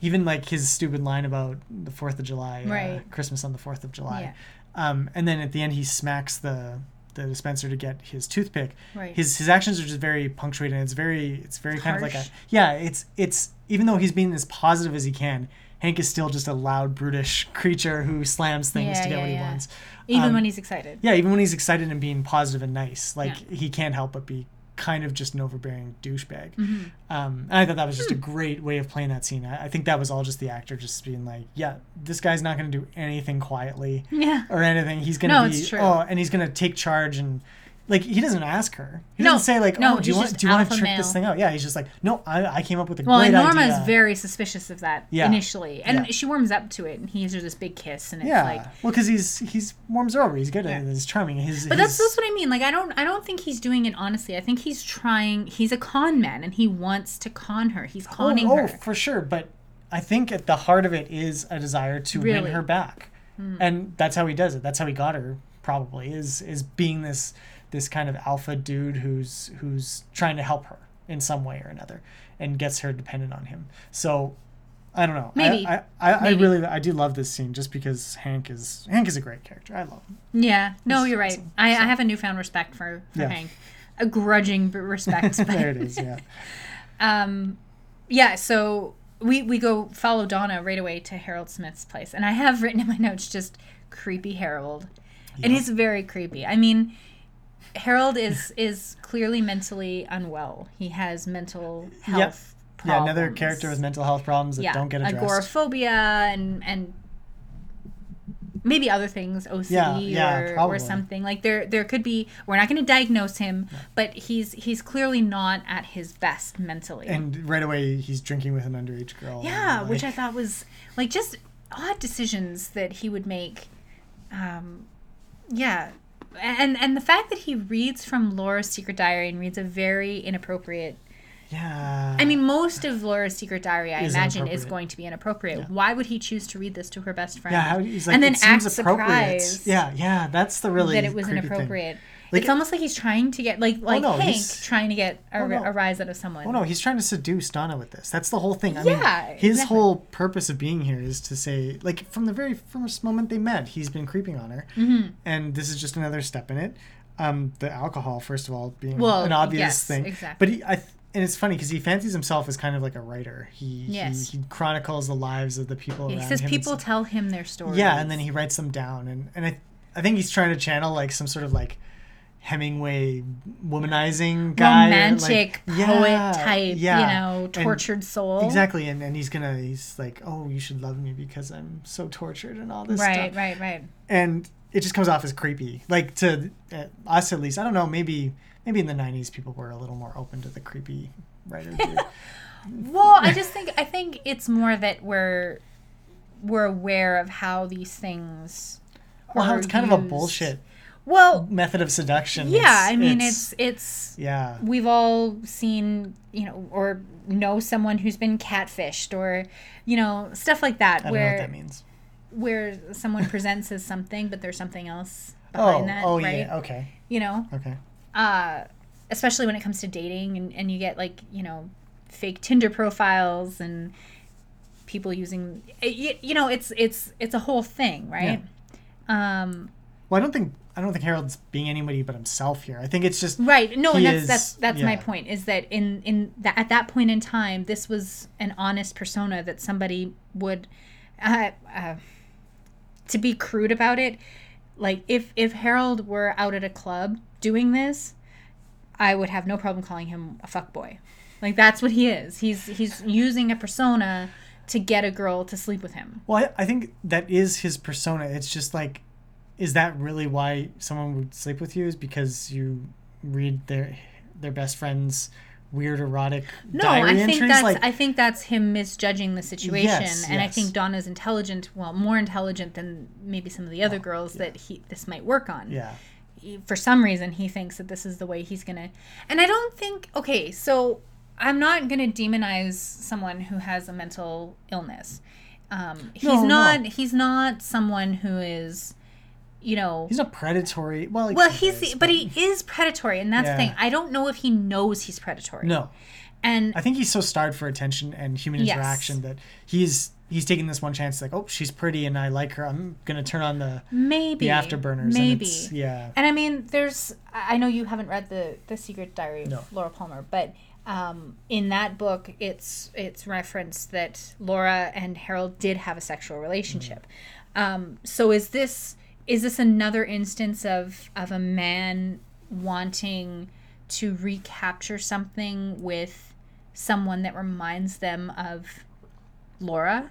Even like his stupid line about the Fourth of July, uh, Christmas on the Fourth of July, Yeah. Um, and then at the end he smacks the the dispenser to get his toothpick. Right. His his actions are just very punctuated. And it's very it's very kind of like a yeah. It's it's even though he's being as positive as he can, Hank is still just a loud, brutish creature who slams things Yeah, to get yeah, what he yeah. wants. Even Um, when he's excited. Yeah, even when he's excited and being positive and nice, like he can't help but be kind of just an overbearing douchebag. Mm-hmm. Um, and I thought that was just Hmm. a great way of playing that scene. I, I think that was all just the actor just being like, yeah, this guy's not going to do anything quietly Yeah. or anything. He's going No, to be it's true. oh, and he's going to take charge and like he doesn't ask her. He No, doesn't say like, no, oh, do you he's want do you want to trick this thing out? Yeah, he's just like, no, I, I came up with a Well, great and Norma idea. is very suspicious of that Yeah. initially, and Yeah. she warms up to it, and he gives her this big kiss, and it's yeah, like, well, because he's he's warms her over. He's good at Yeah. it. He's charming. His, but that's his- that's what I mean. Like, I don't I don't think he's doing it honestly. I think he's trying. He's a con man, and he wants to con her. He's conning oh, her. Oh, for sure. But I think at the heart of it is a desire to win Really? Hmm. her back, and that's how he does it. That's how he got her. Probably is is being this this kind of alpha dude who's who's trying to help her in some way or another, and gets her dependent on him. So. I don't know. I- Maybe. I, I, I, Maybe. really I do love this scene just because Hank is Hank is a great character. I love him. Yeah, no, He's you're right. awesome. I, So- I have a newfound respect for, for Yeah. Hank, a grudging respect. but- there it is. Yeah. um yeah so we we go follow donna right away to harold smith's place and i have written in my notes just creepy harold Yeah. is very creepy i mean harold is is clearly mentally unwell he has mental health problems. Yeah. Another character with mental health problems that yeah don't get addressed. agoraphobia and and maybe other things OCD Yeah, yeah, or, or something like there there could be we're not going to diagnose him but he's he's clearly not at his best mentally and right away he's drinking with an underage girl. yeah, and, which I thought was like just odd decisions that he would make. Um, yeah, and and the fact that he reads from Laura's secret diary and reads a very inappropriate. Yeah. I mean, most of Laura's secret diary, I Is imagine, is going to be inappropriate. Yeah. Why would he choose to read this to her best friend? Yeah, how, he's like, and then it seems act appropriate. surprised Yeah, yeah, that's the really that it was inappropriate. thing. Like- it's almost like he's trying to get like like no, Hank trying to get a, Oh, no. a rise out of someone. Oh no, he's trying to seduce Donna with this. That's the whole thing. I Yeah, mean, his exactly. whole purpose of being here is to say, like, from the very first moment they met, he's been creeping on her, Mm-hmm. and this is just another step in it. Um, the alcohol, first of all, being Well, an obvious yes, thing. exactly. But he, I, th- and it's funny because he fancies himself as kind of like a writer. He Yes. he, he chronicles the lives of the people he around says people tell him their stories. Yeah, and then he writes them down, and and I, I think he's trying to channel like some sort of like Hemingway womanizing guy, romantic like, poet yeah, type, yeah. you know, And- tortured soul. Exactly, and, and he's gonna he's like, oh, you should love me because I'm so tortured and all this Right, stuff, right, right. right. and it just comes off as creepy, like to uh, us at least. I don't know, maybe maybe in the '90s people were a little more open to the creepy writer dude. Well, I just think I think it's more that we're we're aware of how these things. well, how it's kind of a bullshit Well, method of seduction. yeah, It's- I mean it's it's yeah. we've all seen you know or know someone who's been catfished or you know stuff like that I don't know where what that means. where someone presents as something but there's something else Oh, behind that oh right yeah, okay, you know okay. uh, especially when it comes to dating and, and you get like you know fake tinder profiles and people using you, you know it's it's it's a whole thing right yeah. um Well, I don't think I don't think Harold's being anybody but himself here. I think it's just right. No and that's is- that's that's my point is that in in that at that point in time this was an honest persona that somebody would uh, uh, to be crude about it. Like if if harold were out at a club doing this i would have no problem calling him a fuck boy. Like that's what he is. He's he's using a persona to get a girl to sleep with him. Well, I, I think that is his persona. It's just like, is that really why someone would sleep with you? Is because you read their their best friend's weird erotic no diary i think entries? that's like, i think that's him misjudging the situation Yes, and i think donna's intelligent well more intelligent than maybe some of the other girls that he this might work on yeah, for some reason he thinks that this is the way he's gonna and i don't think okay so i'm not gonna demonize someone who has a mental illness um, he's No, no. not he's not someone who is you know He's not predatory. Well, well he's is, but he is predatory and that's Yeah. the thing i don't know if he knows he's predatory no. and I think he's so starved for attention and human Yes. interaction that he's he's taking this one chance. Like, oh, she's pretty and I like her. I'm gonna turn on the maybe the afterburners. maybe And it's, yeah. And I mean, there's. I know you haven't read the the Secret Diary of No. Laura Palmer, but um, in that book, it's it's referenced that Laura and Harold did have a sexual relationship. Um, so is this is this another instance of of a man wanting to recapture something with someone that reminds them of Laura?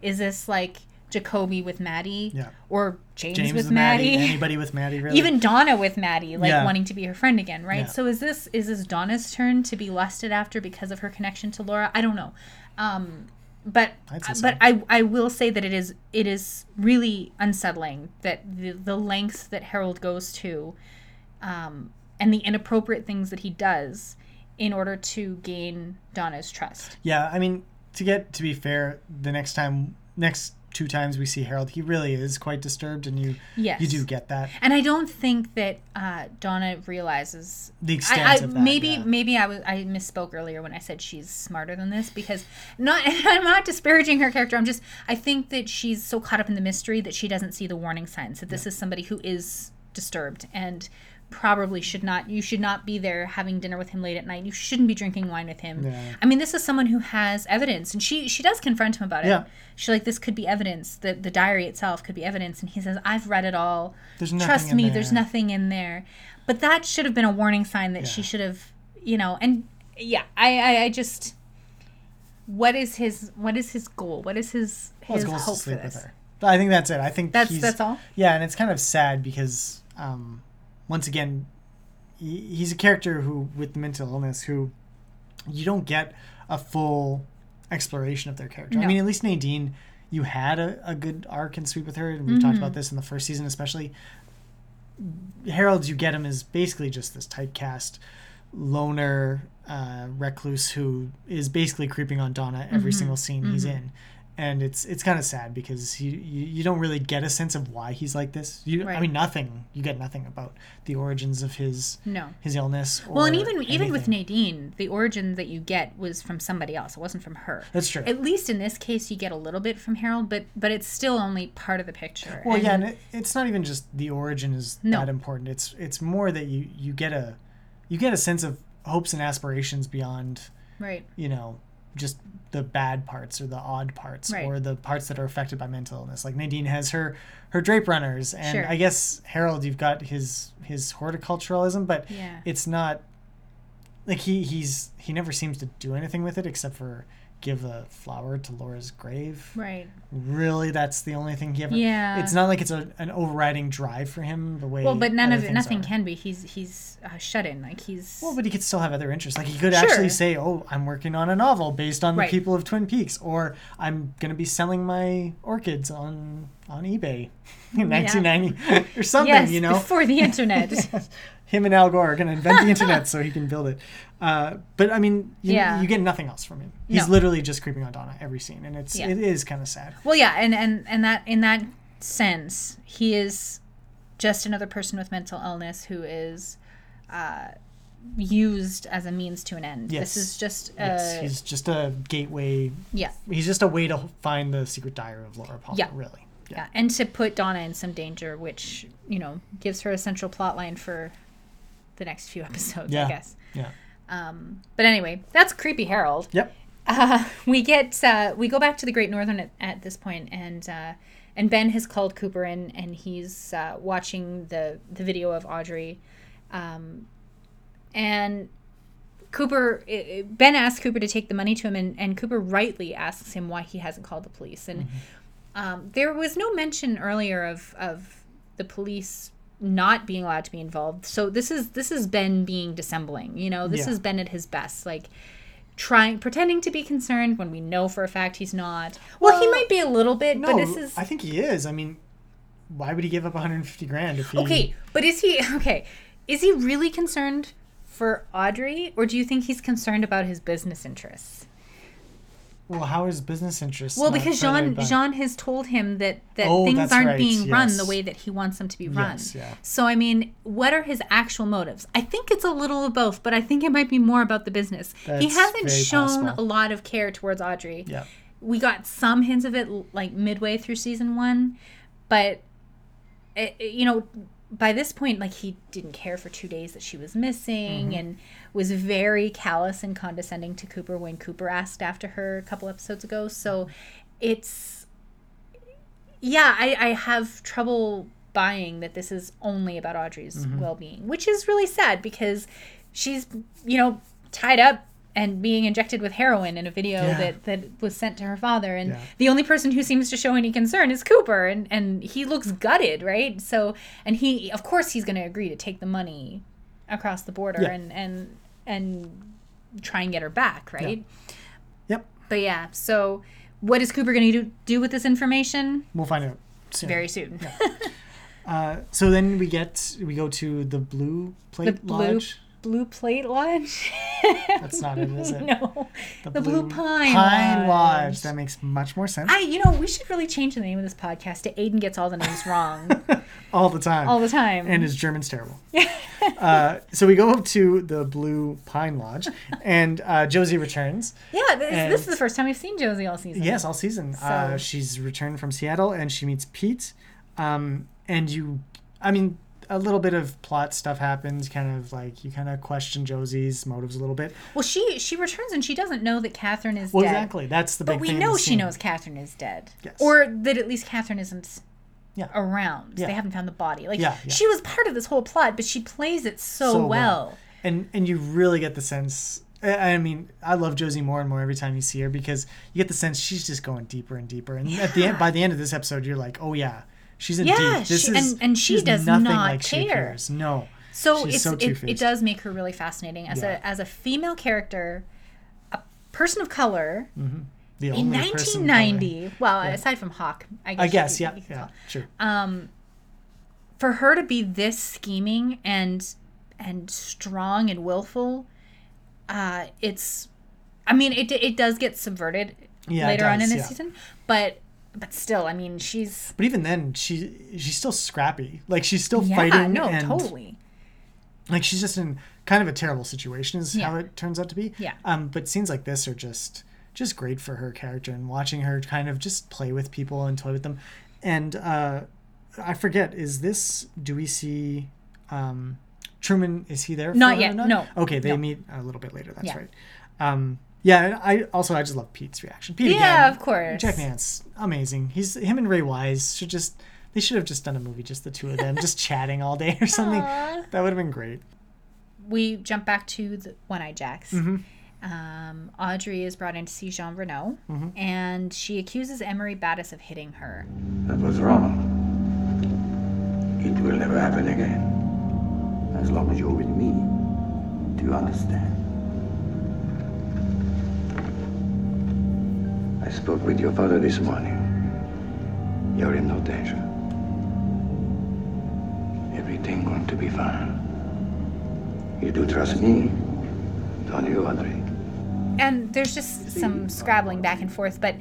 Is this like Jacoby with Maddy? Yeah. Or James, James with with Maddy. Maddy? Anybody with Maddy, really? even Donna with Maddy, like Yeah. wanting to be her friend again, right? Yeah. So is this is this Donna's turn to be lusted after because of her connection to Laura? I don't know, um, but so. but I I will say that it is it is really unsettling that the the lengths that Harold goes to, um, and the inappropriate things that he does in order to gain Donna's trust. Yeah, I mean, to get to be fair, the next time, next two times we see Harold, he really is quite disturbed, and you Yes. you do get that And I don't think that uh, Donna realizes the extent I, I of that. maybe yeah. maybe I was I misspoke earlier when I said she's smarter than this because not I'm not disparaging her character. I'm just I think that she's so caught up in the mystery that she doesn't see the warning signs that this is somebody who is disturbed and probably should not you should not be there having dinner with him late at night. You shouldn't be drinking wine with him. Yeah. I mean this is someone who has evidence and she she does confront him about it. Yeah. She's like this could be evidence. The the diary itself could be evidence and he says I've read it all. There's nothing Trust me, there's nothing in there. But that should have been a warning sign that she should have, you know, and yeah, I, I, I just, what is his, what is his goal? What is his, Well, his his goal is to hope for this? with her. I think that's it. I think That's that's all. Yeah, and it's kind of sad because um, once again, he, he's a character who with mental illness who you don't get a full exploration of their character. I mean, at least Nadine, you had a, a good arc and sweep with her, and we've talked Mm-hmm. about this in the first season, especially. Harold, you get him is basically just this typecast loner uh, recluse who is basically creeping on Donna every Mm-hmm. single scene he's in, and it's it's kind of sad because you, you you don't really get a sense of why he's like this. You I mean nothing. You get nothing about the origins of his No. his illness. Or Well, and even even with. Nadine, the origin that you get was from somebody else. It wasn't from her. That's true. At least in this case, you get a little bit from Harold, but but it's still only part of the picture. Well, yeah, and it, it's not even just the origin is No. that important. It's it's more that you you get a you get a sense of hopes and aspirations beyond right. you know just the bad parts or the odd parts Right. or the parts that are affected by mental illness. Like Nadine has her her drape runners, and Sure. I guess Harold, you've got his his horticulturalism, but Yeah. it's not like he he's he never seems to do anything with it except for give a flower to Laura's grave. Right. Really, that's the only thing he ever. Yeah. It's not like it's a, an overriding drive for him the way. Well, but none of it, nothing are. can be. He's he's uh, shut in. Like he's. Well, but he could still have other interests. Like he could Sure. actually say, "Oh, I'm working on a novel based on Right. the people of Twin Peaks," or "I'm going to be selling my orchids on on eBay in 1990 or something." yes, you know, before the internet. him and Al Gore are going to invent the internet so he can build it. Uh, but I mean, you, Yeah. you get nothing else from him. He's No. literally just creeping on Donna every scene, and it's Yeah. it is kind of sad. Well, yeah, and and and that in that sense, he is just another person with mental illness who is uh, used as a means to an end. Yes. This is just uh, yes, he's just a gateway. yeah, He's just a way to find the secret diary of Laura Palmer. Yeah. Really. yeah, and to put Donna in some danger, which you know gives her a central plot line for the next few episodes, Yeah. I guess. Yeah. Um, but anyway, that's creepy Harold. Yep. uh, we get uh, we go back to the Great Northern at, at this point, and uh, and Ben has called Cooper in, and he's uh, watching the the video of Audrey, um, and Cooper i- i- Ben asks Cooper to take the money to him, and, and Cooper rightly asks him why he hasn't called the police, and um, there was no mention earlier of of the police not being allowed to be involved. So this is this is Ben being dissembling. You know, this Yeah. is Ben at his best, like trying pretending to be concerned when we know for a fact he's not. Well, he might be a little bit, No, but this is I think he is. I mean, why would he give up 150 grand if he? Okay, but is he okay? Is he really concerned for Audrey, or do you think he's concerned about his business interests? Well, how is business interests? Well, because Jean by- Jean has told him that that Oh, things aren't right, being run the way that he wants them to be run. Yes, yeah. So I mean, what are his actual motives? I think it's a little of both, but I think it might be more about the business. he hasn't shown possible. a lot of care towards Audrey. Yeah. We got some hints of it like midway through season 1, but it, it- you know, by this point like he didn't care for 2 days that she was missing Mm-hmm. and was very callous and condescending to Cooper when Cooper asked after her a couple episodes ago. So it's yeah, I, I have trouble buying that this is only about Audrey's Mm-hmm. well being, which is really sad because she's, you know, tied up and being injected with heroin in a video Yeah. that, that was sent to her father. And Yeah. the only person who seems to show any concern is Cooper. And, and he looks gutted, right? So, and he, of course, he's going to agree to take the money across the border Yeah. and, and, and try and get her back, right? Yep. But yeah, so what is Cooper going to do, do with this information? We'll find out soon. Very soon. Uh, so then we get we go to the blue plate the blue lodge. Blue plate lodge. That's not it, is it? no, the, blue, pine Pine lodge. lodge. That makes much more sense. I, you know, we should really change the name of this podcast to Aidan gets all the names wrong all the time. all the time. and his German's terrible. uh, so we go up to the Blue Pine Lodge, and uh, Josie returns. yeah, this, this is the first time we've seen Josie all season. Yes, all season. Uh, she's returned from Seattle, and she meets Pete. Um, and you, I mean, a little bit of plot stuff happens. Kind of like you kind of question Josie's motives a little bit. Well, she she returns and she doesn't know that Catherine is Well, dead. exactly. That's the big But we thing. know she scene. knows Catherine is dead. Yes. Or that at least Catherine isn't Yeah. around. Yeah. They haven't found the body. Like Yeah, yeah. she was part of this whole plot, but she plays it so, So well. well. and and you really get the sense I I mean, I love Josie more and more every time you see her because you get the sense she's just going deeper and deeper. And at the end, by the end of this episode, you're like, oh yeah, she's in Yeah, deep. This she- is and- and she does nothing not like she care. appears. No, So it's so it, it does make her really fascinating as Yeah. a as a female character, a person of color the in only person. 1990. Well, aside from Hawk, I guess. I guess, could- yeah, yeah, call- sure. Um, for her to be this scheming and and strong and willful, uh, it's. I mean, it it does get subverted Yeah, later on in does, this yeah. season, but but still, I mean, she's But even then, she she's still scrappy. Like she's still yeah, fighting. no, and, totally. Like she's just in kind of a terrible situation, is Yeah. how it turns out to be. Yeah. Um, but scenes like this are just just great for her character and watching her kind of just play with people and toy with them. And uh, I forget, is this? Do we see? Um, Truman is he there? Not for yet, or no. Okay, they No. meet a little bit later. That's Yeah. right. Um, yeah, and I also I just love Pete's reaction. Pete Yeah, again, of course. Jack Nance, amazing. He's him and Ray Wise should just they should have just done a movie just the two of them just chatting all day or something. Aw. That would have been great. we jump back to the One Eyed Jacks. Mm-hmm. Um, Audrey is brought in to see Jean Renault, Mm-hmm. and she accuses Emory Battis of hitting her. That was wrong. It will never happen again. As long as you're with me. Do you understand? Spoke with your father this morning. You're in no danger. Everything going to be fine. You do trust me, don't you, Audrey? And there's just some scrabbling back and forth, but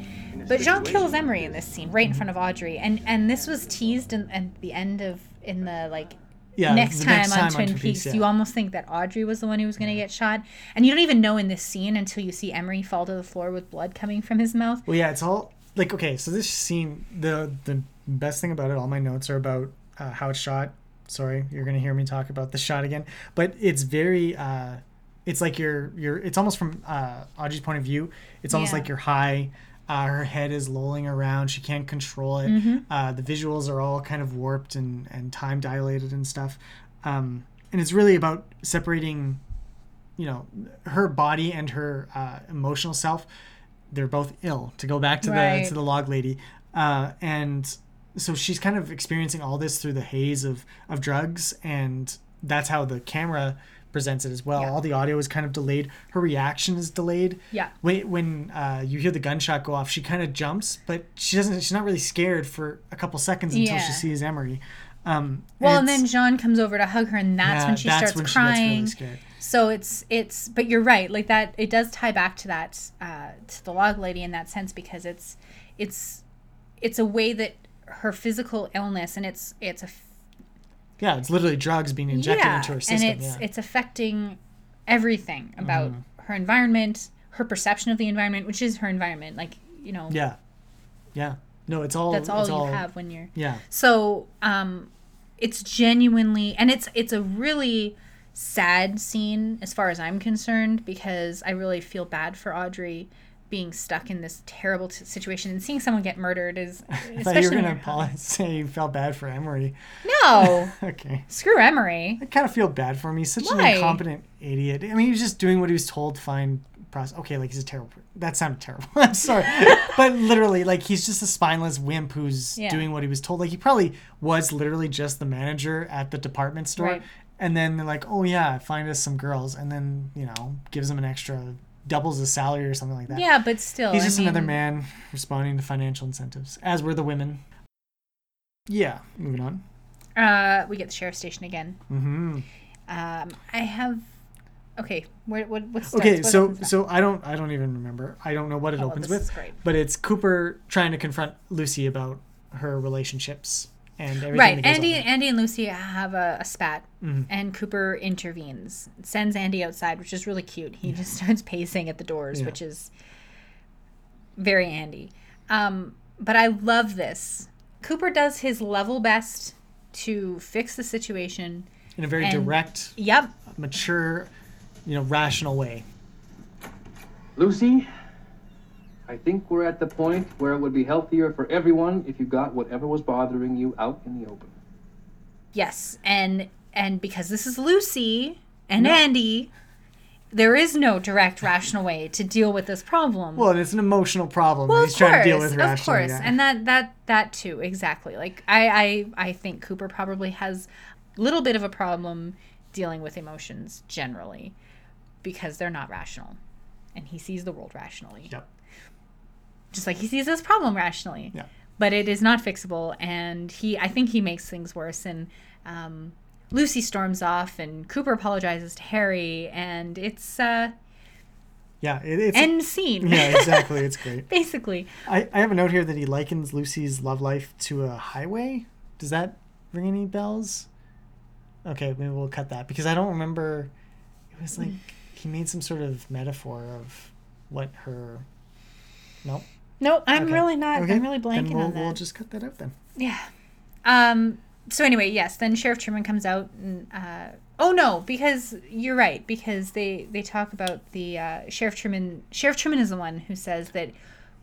but Jean kills Emory in this scene right in front of Audrey, and and this was teased in, at the end of in the like Yeah, next time next on time on Twin Twin Peaks, Peaks, you almost think that Audrey was the one who was going to get shot, and you don't even know in this scene until you see Emory fall to the floor with blood coming from his mouth. Well, yeah, it's all like okay. So this scene, the the best thing about it, all my notes are about uh, how it's shot. Sorry, you're gonna hear me talk about the shot again, but it's very. Uh, it's like you're you're. It's almost from uh, Audrey's point of view. It's almost Yeah. like you're high. Uh, her head is lolling around. She can't control it. Mm-hmm. Uh, the visuals are all kind of warped and and time dilated and stuff. Um, and it's really about separating you know her body and her uh, emotional self they're both ill to go back to Right. the to the log lady uh, and so she's kind of experiencing all this through the haze of of drugs and that's how the camera presents it as well. Yeah. All the audio is kind of delayed. Her reaction is delayed. Yeah. When when uh, you hear the gunshot go off, she kind of jumps, but she doesn't. She's not really scared for a couple seconds until she sees Emory. Um, Well, and it's- then Jean comes over to hug her, and that's yeah, when she that's starts when crying. She really scared. So it's it's, but you're right. Like that, it does tie back to that uh, to the log lady in that sense because it's it's it's a way that her physical illness and it's it's a Yeah, it's literally drugs being injected yeah, into her system. and it's yeah. it's affecting everything about her environment, her perception of the environment, which is her environment. Like you know, yeah, yeah. No, it's all. that's all it's you all, have when you're Yeah, So, um, it's genuinely, and it's it's a really sad scene as far as I'm concerned because I really feel bad for Audrey being stuck in this terrible t- situation and seeing someone get murdered is I thought you especially were gonna you're- apologize, say you felt bad for Emory. no Okay. screw Emory I kind of feel bad for him. He's such Why? an incompetent idiot. I mean, he was just doing what he was told to find. Process. Okay, like he's a terrible. That sounded terrible. I'm sorry, but literally, like he's just a spineless wimp who's Yeah. doing what he was told. Like he probably was literally just the manager at the department store, Right. and then they're like, "Oh yeah, find us some girls," and then you know gives them an extra, doubles his salary or something like that. yeah but still He's I just another man responding to financial incentives, as were the women. Yeah, moving on. uh we get the sheriff station again Mm-hmm. um I have okay what what what starts, Okay, what so so I don't I don't even remember. I don't know what it Oh, opens with, but it's Cooper trying to confront Lucy about her relationships and everything. right andy on there. andy and lucy have a, a spat Mm-hmm. and cooper intervenes sends andy outside which is really cute he just starts pacing at the doors Yeah. which is very andy um, but i love this cooper does his level best to fix the situation in a very and- direct, yep mature, you know, rational way. Lucy, I think we're at the point where it would be healthier for everyone if you got whatever was bothering you out in the open. yes and and because this is lucy and andy there is no direct rational way to deal with this problem Well, it's an emotional problem. well, he's of trying course, to deal with of course, yeah. and that that that too exactly. Like I I I think Cooper probably has a little bit of a problem dealing with emotions generally because they're not rational, and he sees the world rationally, Yep. Just like he sees this problem rationally. Yeah. But it is not fixable, and he I think he makes things worse. And um, Lucy storms off, and Cooper apologizes to Harry, and it's uh, Yeah, it, it's end scene. yeah, exactly. It's great. Basically, I, I have a note here that he likens Lucy's love life to a highway. Does that ring any bells? Okay, maybe we'll cut that because I don't remember. It was like he made some sort of metaphor of what her. Nope. No, I'm Okay. really not. Okay, I'm really blanking we'll, on that. We'll just cut that out then. Yeah. Um. So anyway, yes. Then Sheriff Truman comes out and. Uh, oh no, because you're right. Because they they talk about the uh, Sheriff Truman. Sheriff Truman is the one who says that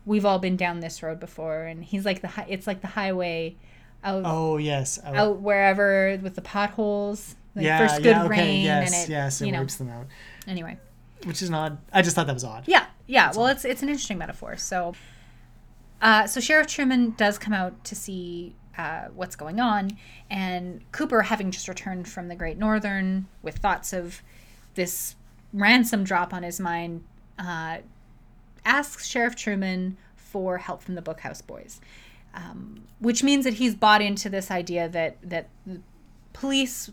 we've all been down this road before, and he's like the hi- it's like the highway out Oh yes. I- out wherever with the potholes. Like yeah. first good yeah. Okay. rain yes. and it yes. It you know wipes them out, anyway. which is odd. I just thought that was odd. Yeah, yeah. well, it's it's an interesting metaphor. So, uh, so Sheriff Truman does come out to see uh, what's going on, and Cooper, having just returned from the Great Northern with thoughts of this ransom drop on his mind, uh, asks Sheriff Truman for help from the Bookhouse Boys, um, which means that he's bought into this idea that that police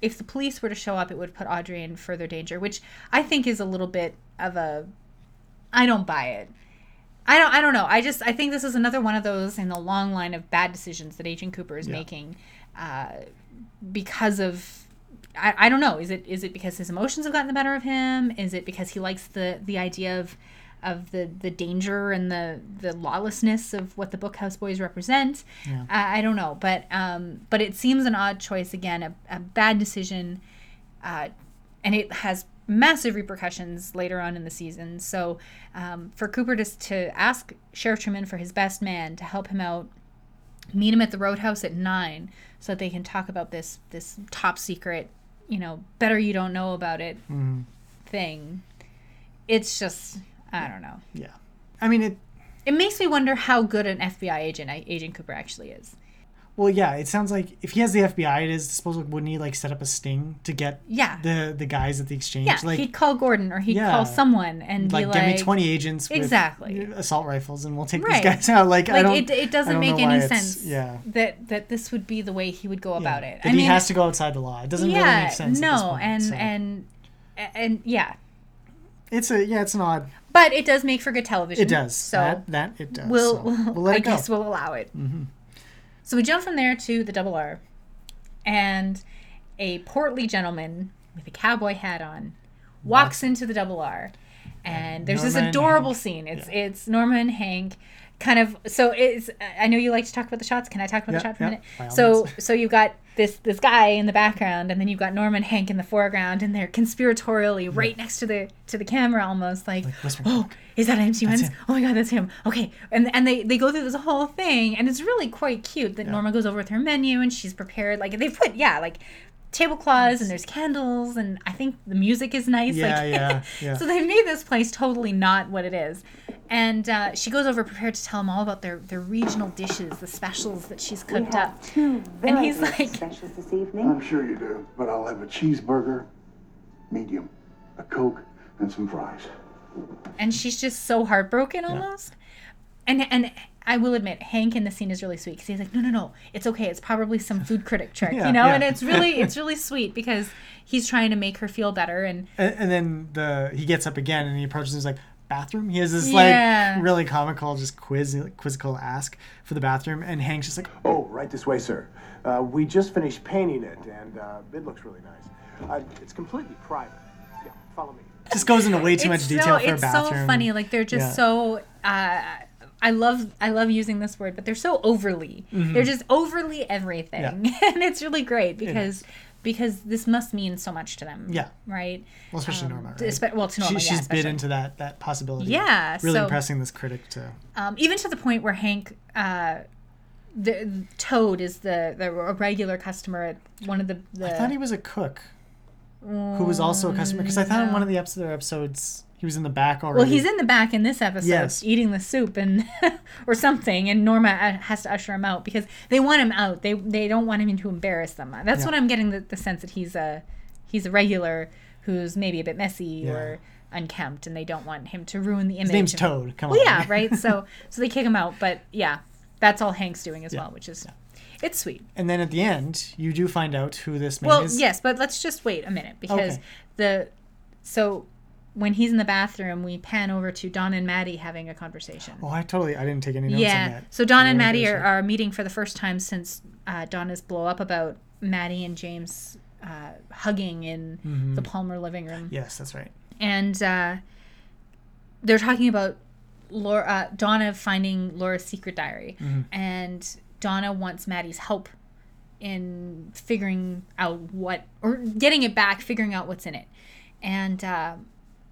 if the police were to show up, it would put Audrey in further danger, which I think is a little bit of a. I don't buy it. I don't. I don't know. I just. I think this is another one of those in the long line of bad decisions that Agent Cooper is Yeah. making, uh, because of. I, I don't know. Is it is it because his emotions have gotten the better of him? Is it because he likes the the idea of of the the danger and the the lawlessness of what the Bookhouse Boys represent? Yeah. I, I don't know, but um, but it seems an odd choice again, a, a bad decision, uh, and it has massive repercussions later on in the season. So um, for Cooper to to ask Sheriff Truman for his best man to help him out, meet him at the Roadhouse at nine, so that they can talk about this this top secret, you know, better you don't know about it Mhm. thing. It's just I don't know. Yeah. I mean it. It makes me wonder how good an FBI agent Agent Cooper actually is. Well, yeah, it sounds like if he has the FBI at his disposal, wouldn't he like set up a sting to get Yeah. the the guys at the exchange? Yeah, like he'd call Gordon or he'd Yeah. call someone and like, be like, me twenty agents with Exactly. assault rifles, and we'll take Right. these guys out. Like, I don't. it, it doesn't make any sense Yeah. that that this would be the way he would go about it. That he has to go outside the law. It doesn't really make sense. no, point, and so. and and yeah, it's a yeah, it's an odd. but it does make for good television. It does. So that, that it does. we'll, so we'll, I. Mm-hmm. guess we'll allow it. So we jump from there to the double R, and a portly gentleman with a cowboy hat on walks into the double R, and there's this adorable scene. It's it's Norma and Hank. Kind of so it's. I know you like to talk about the shots. Can I talk about Yeah, the shot for a minute? So so you've got this this guy in the background, and then you've got Norma and Hank in the foreground, and they're conspiratorially right next to the to the camera, almost like, whispering, oh, is that MC him. Oh my god, that's him. Okay, and and they they go through this whole thing, and it's really quite cute that Norma goes over with her menu and she's prepared. Like they put yeah, like tablecloths and there's candles, and I think the music is nice. Yeah, like, yeah, yeah. so they made this place totally not what it is. And uh, she goes over prepared to tell them all about their, their regional dishes, the specials that she's cooked up. two And he's like- specials this evening. I'm sure you do, but I'll have a cheeseburger, medium, a Coke, and some fries. and she's just so heartbroken almost. And and I will admit, Hank in the scene is really sweet because he's like, no, no, no, it's okay. It's probably some food critic trick, Yeah, you know. yeah. And it's really it's really sweet because he's trying to make her feel better. And And, and then the he gets up again and he approaches and he's like bathroom. He has this Yeah. like really comical just quiz quizzical ask for the bathroom and Hank's just like Oh, right this way, sir. Uh, we just finished painting it, and uh, it looks really nice. Uh, it's completely private. Yeah, follow me. just goes into way too much detail so, for a bathroom. it's so funny. Like they're just so. I love I love using this word, but they're so overly. They're just overly everything, and it's really great because because this must mean so much to them. Yeah. Right. Well, especially Norma. Right? Espe- well, to Norma, she, yeah, she's bid especially. into that that possibility. Yeah, really so- impressing this critic to. um, even to the point where Hank, uh, the Toad is the the a regular customer at one of the. the I thought he was a cook, who was also a customer because I thought in one of the episode episodes he was in the back already. well, he's in the back in this episode Yes. eating the soup and or something, and Norma uh, has to usher him out because they want him out. They they don't want him to embarrass them. That's Yeah. what I'm getting the, the sense that he's a he's a regular who's maybe a bit messy or unkempt, and they don't want him to ruin the image. His name's of- Toad. Come Well, on. yeah, right. So so they kick him out, but yeah, that's all Hank's doing as Yeah. well, which is it's sweet. And then at the end, you do find out who this man Well, is. yes, but let's just wait a minute because Okay. the so when he's in the bathroom, we pan over to Don and Maddy having a conversation. Oh, I totally I didn't take any notes on yeah. that. So Don and Maddy are, are meeting for the first time since uh, Donna's blow up about Maddy and James uh, hugging in Mm-hmm. the Palmer living room, Yes, that's right. and uh, they're talking about Laura, uh, Donna finding Laura's secret diary, Mm-hmm. and Donna wants Maddy's help in figuring out what or getting it back, figuring out what's in it. And uh,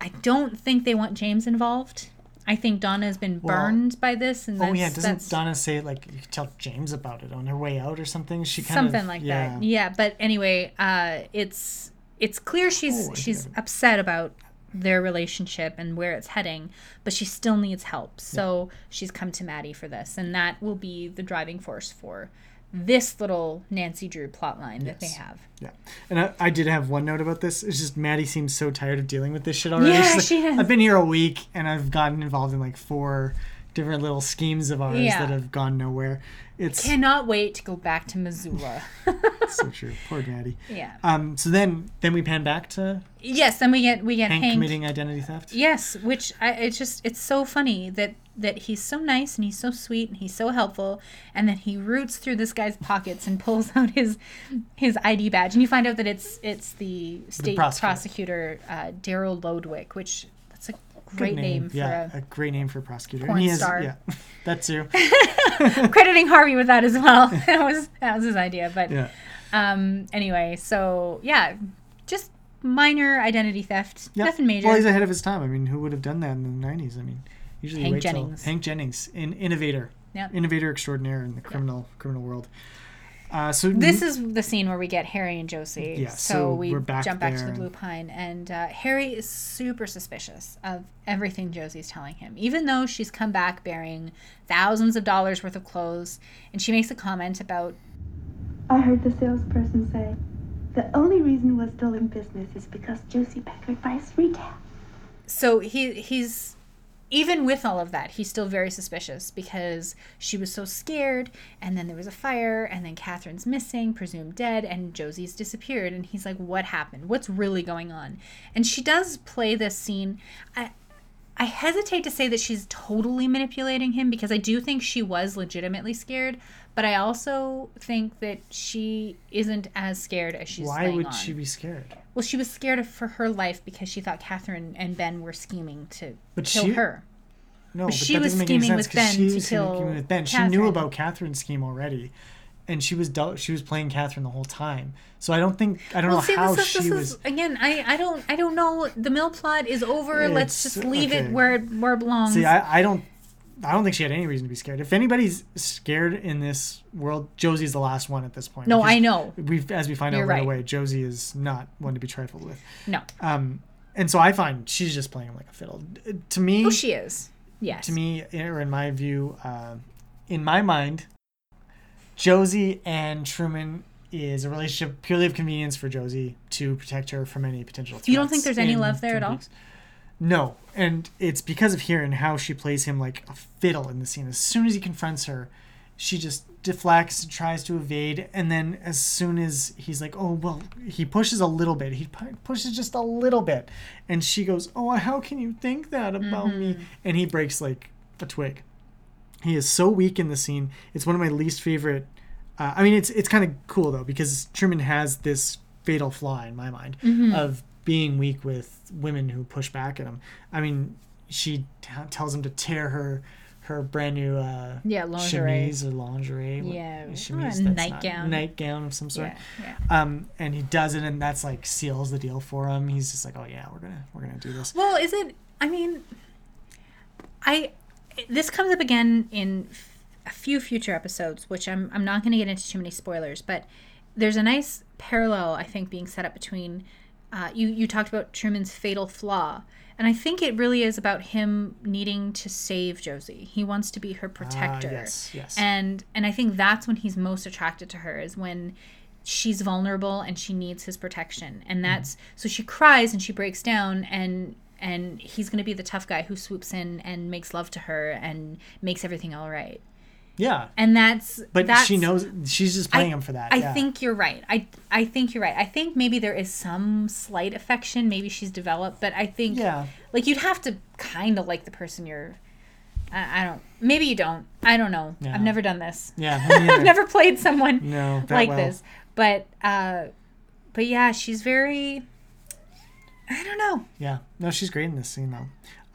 I don't think they want James involved. I think Donna has been Well- burned by this, and Oh yeah, doesn't that's Donna say like you could tell James about it on her way out or something? She kind something of, like yeah. that. Yeah, but anyway, uh, it's it's clear she's Oh, she's upset about their relationship and where it's heading, but she still needs help. So she's come to Maddy for this, and that will be the driving force for this little Nancy Drew plotline that they have. Yeah, and I, I did have one note about this. It's just Maddy seems so tired of dealing with this shit already. Yeah, like, she is. I've been here a week and I've gotten involved in like four different little schemes of ours Yeah. that have gone nowhere. It's Cannot wait to go back to Missoula. so true. Poor Daddy. yeah. Um. So then, then we pan back to Yes, then we get we get Hank, Hank. committing identity theft. Yes, which I it's just it's so funny that that he's so nice and he's so sweet and he's so helpful and then he roots through this guy's pockets and pulls out his his ID badge and you find out that it's it's the state prosecutor. prosecutor, uh, Daryl Lodwick, which that's a Good great name, for yeah, a a great name for a prosecutor. porn and he has, star. Yeah, that too. crediting Harvey with that as well. that was that was his idea, but Yeah. um anyway, so yeah, just minor identity theft, Yeah. nothing major. Well, he's ahead of his time. I mean, who would have done that in the '90s? I mean, usually Hank wait till- Jennings. Hank Jennings, in, innovator, Yep. innovator extraordinaire in the criminal criminal world. Uh, so This is the scene where we get Harry and Josie. Yeah, so, so we we're back jump back to the Blue Pine, and uh, Harry is super suspicious of everything Josie's telling him, even though she's come back bearing thousands of dollars worth of clothes, and she makes a comment about I heard the salesperson say the only reason we're still in business is because Josie Packard buys retail. so he he's even with all of that he's still very suspicious because she was so scared and then there was a fire and then catherine's missing presumed dead and josie's disappeared and he's like what happened what's really going on and she does play this scene i i hesitate to say that she's totally manipulating him because i do think she was legitimately scared but i also think that she isn't as scared as she's Why would on. she be scared? Well, she was scared of, for her life because she thought Catherine and Ben were scheming to But kill she- her. No, but she that was scheming with Ben she to kill with Ben. She knew about Catherine's scheme already, and she was she was playing Catherine the whole time. So I don't think I don't Well, know see, how this is, she this was. is again. I, I don't I don't know. The mill plot is over. Let's just leave okay. it where it where it belongs. See, I, I don't. I don't think she had any reason to be scared. If anybody's scared in this world, Josie's the last one at this point. No, I know. We, as we find You're out right, right. away, Josie is not one to be trifled with. no. Um, and so I find she's just playing him like a fiddle. To me, Oh, she is. Yes. to me, or in my view, uh, in my mind, Josie and Truman is a relationship purely of convenience for Josie to protect her from any potential threats. You don't think there's any love there at all? No, and it's because of here and how she plays him like a fiddle in the scene. As soon as he confronts her, she just deflects, and tries to evade, and then as soon as he's like, "Oh well," he pushes a little bit. He pushes just a little bit, and she goes, "Oh, how can you think that about Mm-hmm. me?" And he breaks like a twig. He is so weak in the scene. It's one of my least favorite. Uh, I mean, it's it's kind of cool though because Truman has this fatal flaw in my mind Mm-hmm. of being weak with women who push back at him. I mean, she t- tells him to tear her her brand new uh, Yeah, lingerie. chemise or lingerie. Yeah, chemise. or a that's not- nightgown. nightgown of some sort. Yeah. Yeah. Um, and he does it, and that's like seals the deal for him. He's just like, oh yeah, we're gonna we're gonna do this. Well, is it? I mean, I this comes up again in f- a few future episodes, which I'm I'm not going to get into too many spoilers, but there's a nice parallel I think being set up between uh, you you talked about Truman's fatal flaw. And I think it really is about him needing to save Josie. He wants to be her protector. Ah, yes, yes. And and I think that's when he's most attracted to her is when she's vulnerable and she needs his protection. And that's so she cries and she breaks down and and he's going to be the tough guy who swoops in and makes love to her and makes everything all right. Yeah, And that's but that's, she knows she's just playing him for that. I yeah. think you're right. I I think you're right. I think maybe there is some slight affection. Maybe she's developed, but I think Yeah. like you'd have to kind of like the person you're. I, I don't. Maybe you don't. I don't know. Yeah. I've never done this. Yeah. I've never played someone No, that like well. this. But uh, but yeah, she's very. I don't know. Yeah, no, she's great in this scene though.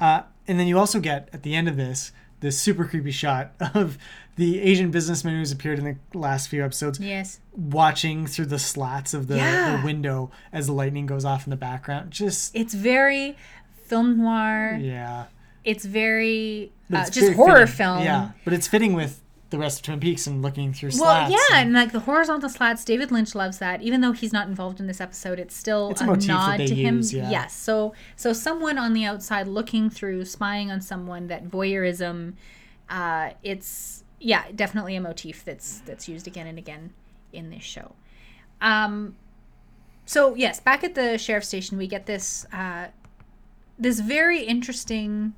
Uh, and then you also get at the end of this this super creepy shot of the Asian businessman who's appeared in the last few episodes Yes. watching through the slats of the, Yeah. the window as the lightning goes off in the background. Just It's very film noir. yeah, It's very uh, it's just very horror fitting. film. Yeah, but it's fitting with the rest of Twin Peaks and looking through Well, slats. yeah, and- and like the horizontal slats, David Lynch loves that. Even though he's not involved in this episode, it's still It's a a, motif that nod they to him. use, yeah. Yes. So so someone on the outside looking through, spying on someone, that voyeurism, uh, it's yeah, definitely a motif that's that's used again and again in this show. Um, so yes, back at the sheriff's station, we get this uh, this very interesting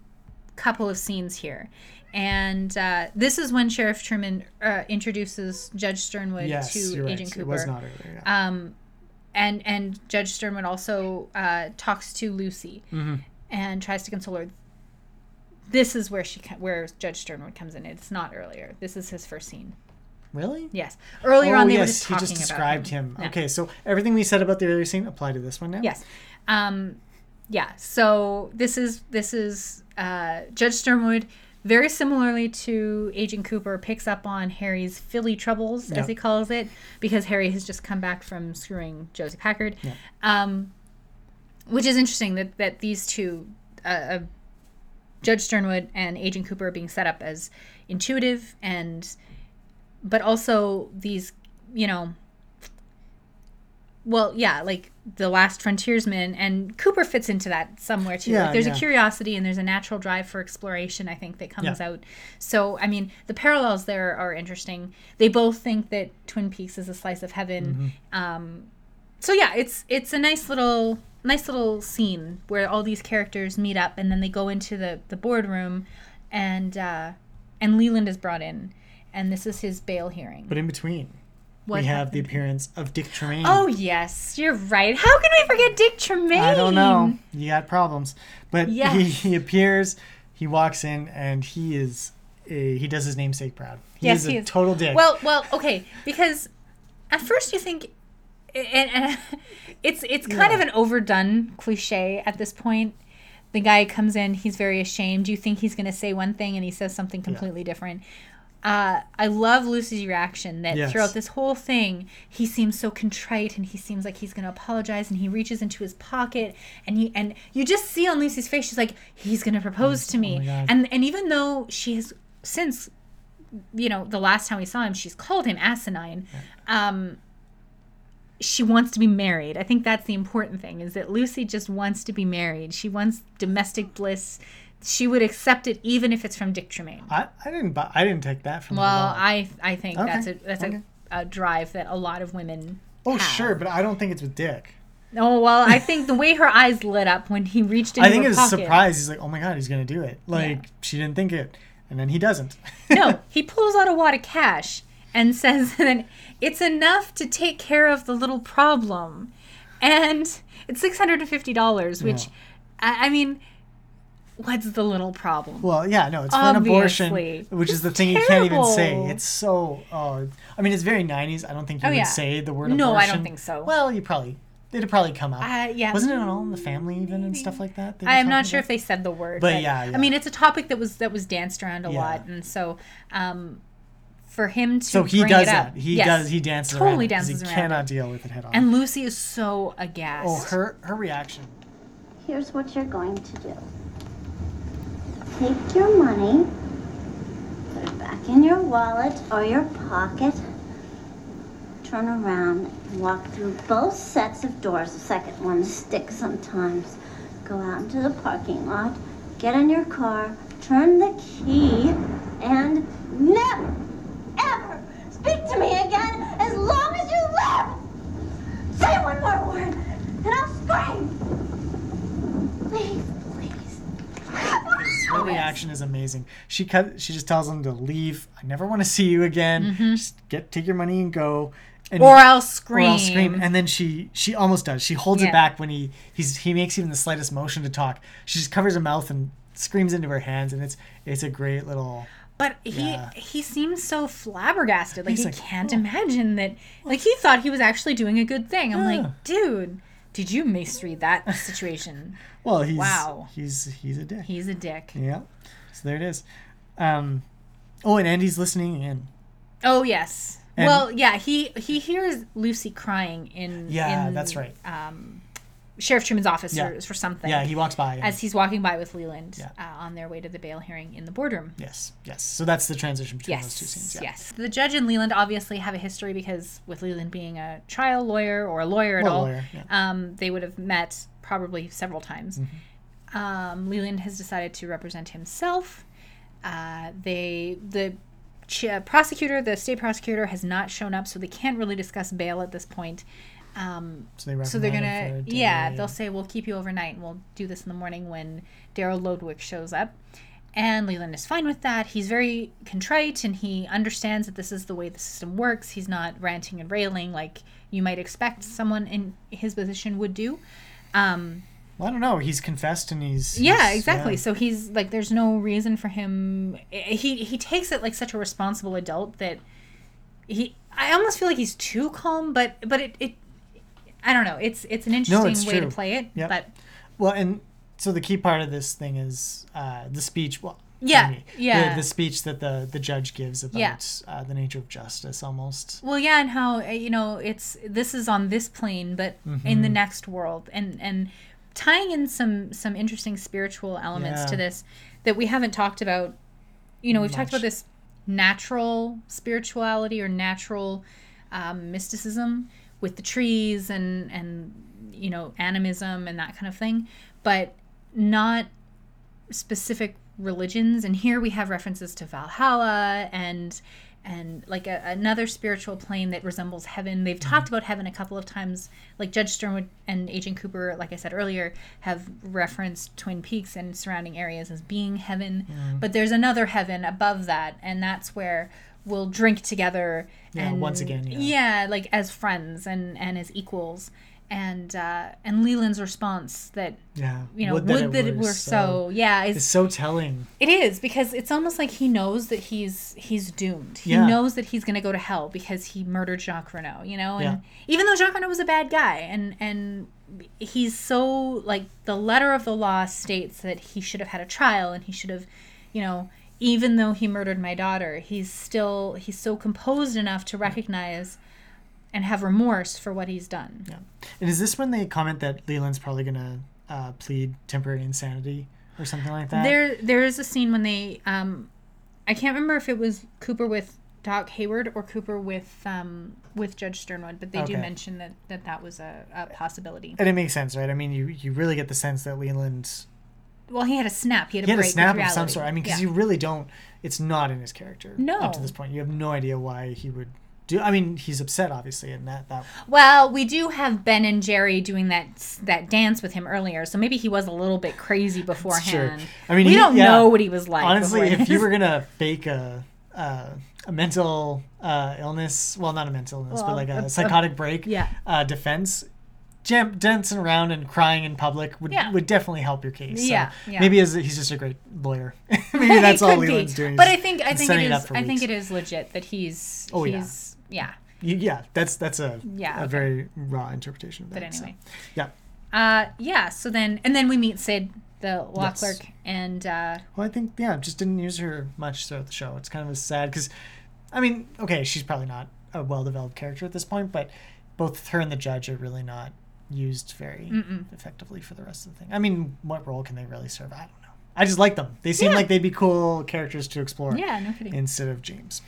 couple of scenes here. And uh, this is when Sheriff Truman uh, introduces Judge Sternwood yes, to Agent right. Cooper. It was not earlier. Yeah. Um, and and Judge Sternwood also uh, talks to Lucy Mm-hmm. and tries to console her. This is where she where Judge Sternwood comes in. It's not earlier. This is his first scene. really? Yes, earlier oh on they were yes, just he just about described him. Yeah. Okay, so everything we said about the earlier scene apply to this one now. Yes. Um, yeah. So this is this is uh, Judge Sternwood. Very similarly to Agent Cooper, picks up on Harry's filly troubles, Yep. as he calls it, because Harry has just come back from screwing Josie Packard. Yep. Um, which is interesting that, that these two, uh, uh, Judge Sternwood and Agent Cooper, are being set up as intuitive and, but also these, you know, well, yeah, like the last frontiersman, and Cooper fits into that somewhere too. Yeah, like there's yeah. a curiosity and there's a natural drive for exploration. I think that comes Yeah. out. So I mean, the parallels there are interesting. They both think that Twin Peaks is a slice of heaven. Mm-hmm. Um, so yeah, it's it's a nice little nice little scene where all these characters meet up and then they go into the the boardroom, and uh, and Leland is brought in, and this is his bail hearing. But in between, What we have the appearance of Dick Tremaine. Oh yes, you're right. How can we forget Dick Tremaine? I don't know. You got problems, but he, Yes. he appears. He walks in and he is. A, he does his namesake proud. He Yes, is a he is. total dick. Well, well, okay, because at first you think, and, and it's it's kind Yeah. of an overdone cliche at this point. The guy comes in, he's very ashamed. You think he's going to say one thing, and he says something completely different. Uh, I love Lucy's reaction that Yes. throughout this whole thing, he seems so contrite and he seems like he's going to apologize and he reaches into his pocket and he and you just see on Lucy's face she's like he's going to propose to me. Oh and and even though she has since you know the last time we saw him she's called him asinine um she wants to be married. I think that's the important thing is that lucy just wants to be married. She wants domestic bliss she would accept it even if it's from dick Tremayne I, I didn't. bu- I didn't take that from. well him at all. i i think Okay, that's a that's okay. a, a drive that a lot of women Oh have. sure, but I don't think it's with Dick. oh well i think the way her eyes lit up when he reached into I think her it was a surprise. He's like, "Oh my god, he's gonna do it!" Like she didn't think it, and then he doesn't. no, he pulls out a wad of cash and says that it's enough to take care of the little problem. And it's $650, which, Yeah. I, I mean, what's the little problem? Well, yeah, no, it's for an abortion, which is the thing you can't even say. It's so. Oh, I mean, it's very '90s. I don't think you Oh, would yeah. say the word abortion. No, I abortion. don't think so. Well, you probably it'd probably come up. Uh, yeah. Wasn't it on All in the Family even and stuff like that? they I'm not talking sure about? if they said the word, But yeah, yeah. I mean, it's a topic that was that was danced around a Yeah. lot, and so um, for him to So he bring does it up, that. He yes, does. He dances totally around it 'cause dances He around cannot it. deal with it head on. And Lucy is so aghast. oh, her her reaction. Here's what you're going to do. Take your money, put it back in your wallet or your pocket, turn around and walk through both sets of doors. The second one sticks sometimes. Go out into the parking lot, get in your car, turn the key, and never, ever speak to me again as long as you live! Say one more word, and I'll scream! Please. Her reaction is amazing. She cut. She just tells him to leave. I never want to see you again. Just get take your money and go. And, Mm-hmm. Or I'll or scream. I'll scream. And then she she almost does. She holds Yeah. it back when he he's he makes even the slightest motion to talk. She just covers her mouth and screams into her hands, and it's it's a great little. But he Yeah. he seems so flabbergasted. Like He's he like, can't "Oh." imagine that. Like he thought he was actually doing a good thing. I'm Yeah. like, dude, did you misread that situation? Well, he's Wow. He's he's a dick. He's a dick. Yeah. So there it is. Um, oh, and Andy's listening in. Oh yes. And- well, yeah. He he hears Lucy crying in. Yeah, in, that's right. Um, Sheriff Truman's office Yeah. for, for something. Yeah, he walks by. as he's walking by with Leland Yeah. uh, on their way to the bail hearing in the boardroom. yes, yes. So that's the transition between those two Yes, scenes. Yeah. yes. The judge and Leland obviously have a history because with Leland being a trial lawyer or a lawyer at Well, all, lawyer, um, they would have met probably several times. Mm-hmm. Um, Leland has decided to represent himself. Uh, they the ch- prosecutor, the state prosecutor, has not shown up, so they can't really discuss bail at this point. Um, So they so they're gonna, yeah, they'll say we'll keep you overnight, and we'll do this in the morning when Daryl Lodwick shows up. And Leland is fine with that. He's very contrite, and he understands that this is the way the system works. He's not ranting and railing like you might expect someone in his position would do. Um, Well, I don't know. He's confessed and he's. yeah, he's- exactly. yeah. So he's like, there's no reason for him. He he takes it like such a responsible adult that he. I almost feel like he's too calm, but but it, it I don't know. It's it's an interesting it's way true. to play it. Yep. But Well, and so the key part of this thing is uh, the speech. Well, Yeah, yeah. The, the speech that the the judge gives about Yeah. uh, the nature of justice, almost. well, yeah, and how uh, you know it's this is on this plane, but in the next world, and and tying in some some interesting spiritual elements Yeah. to this that we haven't talked about. You know, we've talked about this natural spirituality or natural um, mysticism, with the trees and and you know animism and that kind of thing, but not specific religions. And here we have references to Valhalla and and like a, another spiritual plane that resembles heaven. They've mm-hmm. talked about heaven a couple of times. Like Judge Sternwood and Agent Cooper, like I said earlier, have referenced Twin Peaks and surrounding areas as being heaven. Mm-hmm. But there's another heaven above that, and that's where we'll drink together. Yeah, and, once again, yeah. yeah, like as friends and and as equals. And uh, and Leland's response that Yeah. you know would that, it, were so, yeah It's so telling. it is because it's almost like he knows that he's he's doomed. He Yeah. knows that he's going to go to hell because he murdered Jacques Renault, you know? And Yeah. even though Jacques Renault was a bad guy and and he's so like the letter of the law states that he should have had a trial and he should have, you know, even though he murdered my daughter, he's still he's so composed enough to recognize and have remorse for what he's done. Yeah. And is this when they comment that Leland's probably gonna uh, plead temporary insanity or something like that? There, there is a scene when they, um, I can't remember if it was Cooper with Doc Hayward or Cooper with um, with Judge Sternwood, but they do mention that that, that was a, a possibility. and it makes sense, right? I mean, you you really get the sense that Leland Well, he had a snap. He had a he had a snap of some sort. I mean, because Yeah. you really don't. It's not in his character. No. Up to this point, you have no idea why he would do. I mean, he's upset, obviously, and that that Well, we do have Ben and Jerry doing that that dance with him earlier, so maybe he was a little bit crazy beforehand. I mean, we he- don't yeah. know what he was like. honestly, if you were gonna fake a a, a mental uh, illness, well, not a mental illness, Well, but like a- a, a- psychotic break, yeah. uh, defense. Jam- dancing around and crying in public would, Yeah. would definitely help your case. So Yeah, yeah. Maybe as he's just a great lawyer. maybe that's all. Leland's doing. But I think I think it it up I think it is legit that he's Oh, yeah. he's yeah. Y- Yeah, that's that's a Yeah, a okay. very raw interpretation of that. But so, anyway. yeah. Uh, yeah. So then, and then we meet Sid, the law Yes. clerk, and uh, Well, I think yeah, just didn't use her much throughout the show. It's kind of a sad because, I mean, okay, she's probably not a well-developed character at this point, but both her and the judge are really not used very effectively for the rest of the thing. I mean, what role can they really serve? I don't know. I just like them. They seem Yeah. like they'd be cool characters to explore. yeah, no kidding. Instead of James.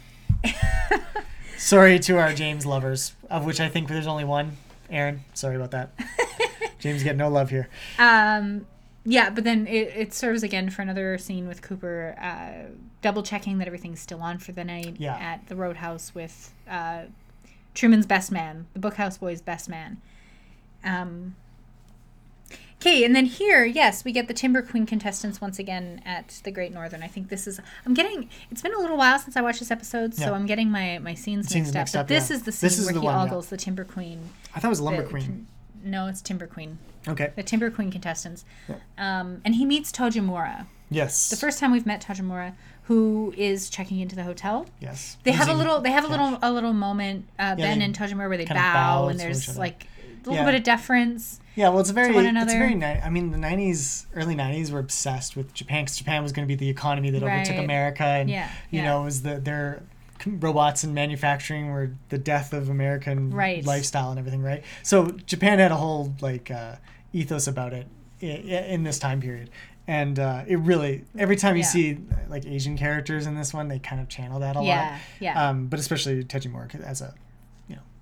sorry to our James lovers, of which I think there's only one. Aaron, sorry about that. James get no love here. Um, yeah, but then it, it serves again for another scene with Cooper, uh, double checking that everything's still on for the night Yeah. at the Roadhouse with uh, Truman's best man, the Bookhouse Boy's best man. Um, okay, and then here, yes, we get the Timber Queen contestants once again at the Great Northern. I think this is. I'm getting. It's been a little while since I watched this episode, so Yeah. I'm getting my my scenes, Scenes mixed up. mixed But up, this yeah. is the scene This is where the he one, yeah. ogles the Timber Queen. I thought it was Lumber the- Queen. No, it's Timber Queen Okay. the Timber Queen contestants. Um, and he meets Tojamura. Yes. The first time we've met Tojamura, who is checking into the hotel. Yes. They have a little. They have a cash. little. A little moment. Uh, Ben and Tojamura where they bow, bow and there's like a little Yeah. bit of deference. Yeah, well, it's a very, one it's very. I mean, the '90s, early '90s, were obsessed with Japan because Japan was going to be the economy that overtook Right. America, and Yeah, you yeah. know, it was the their robots and manufacturing were the death of American Right. lifestyle and everything, right? So Japan had a whole like uh, ethos about it in this time period. And uh, it really, every time you Yeah. see like Asian characters in this one, they kind of channel that a Yeah, lot. yeah. Um, but especially Tojamura as a,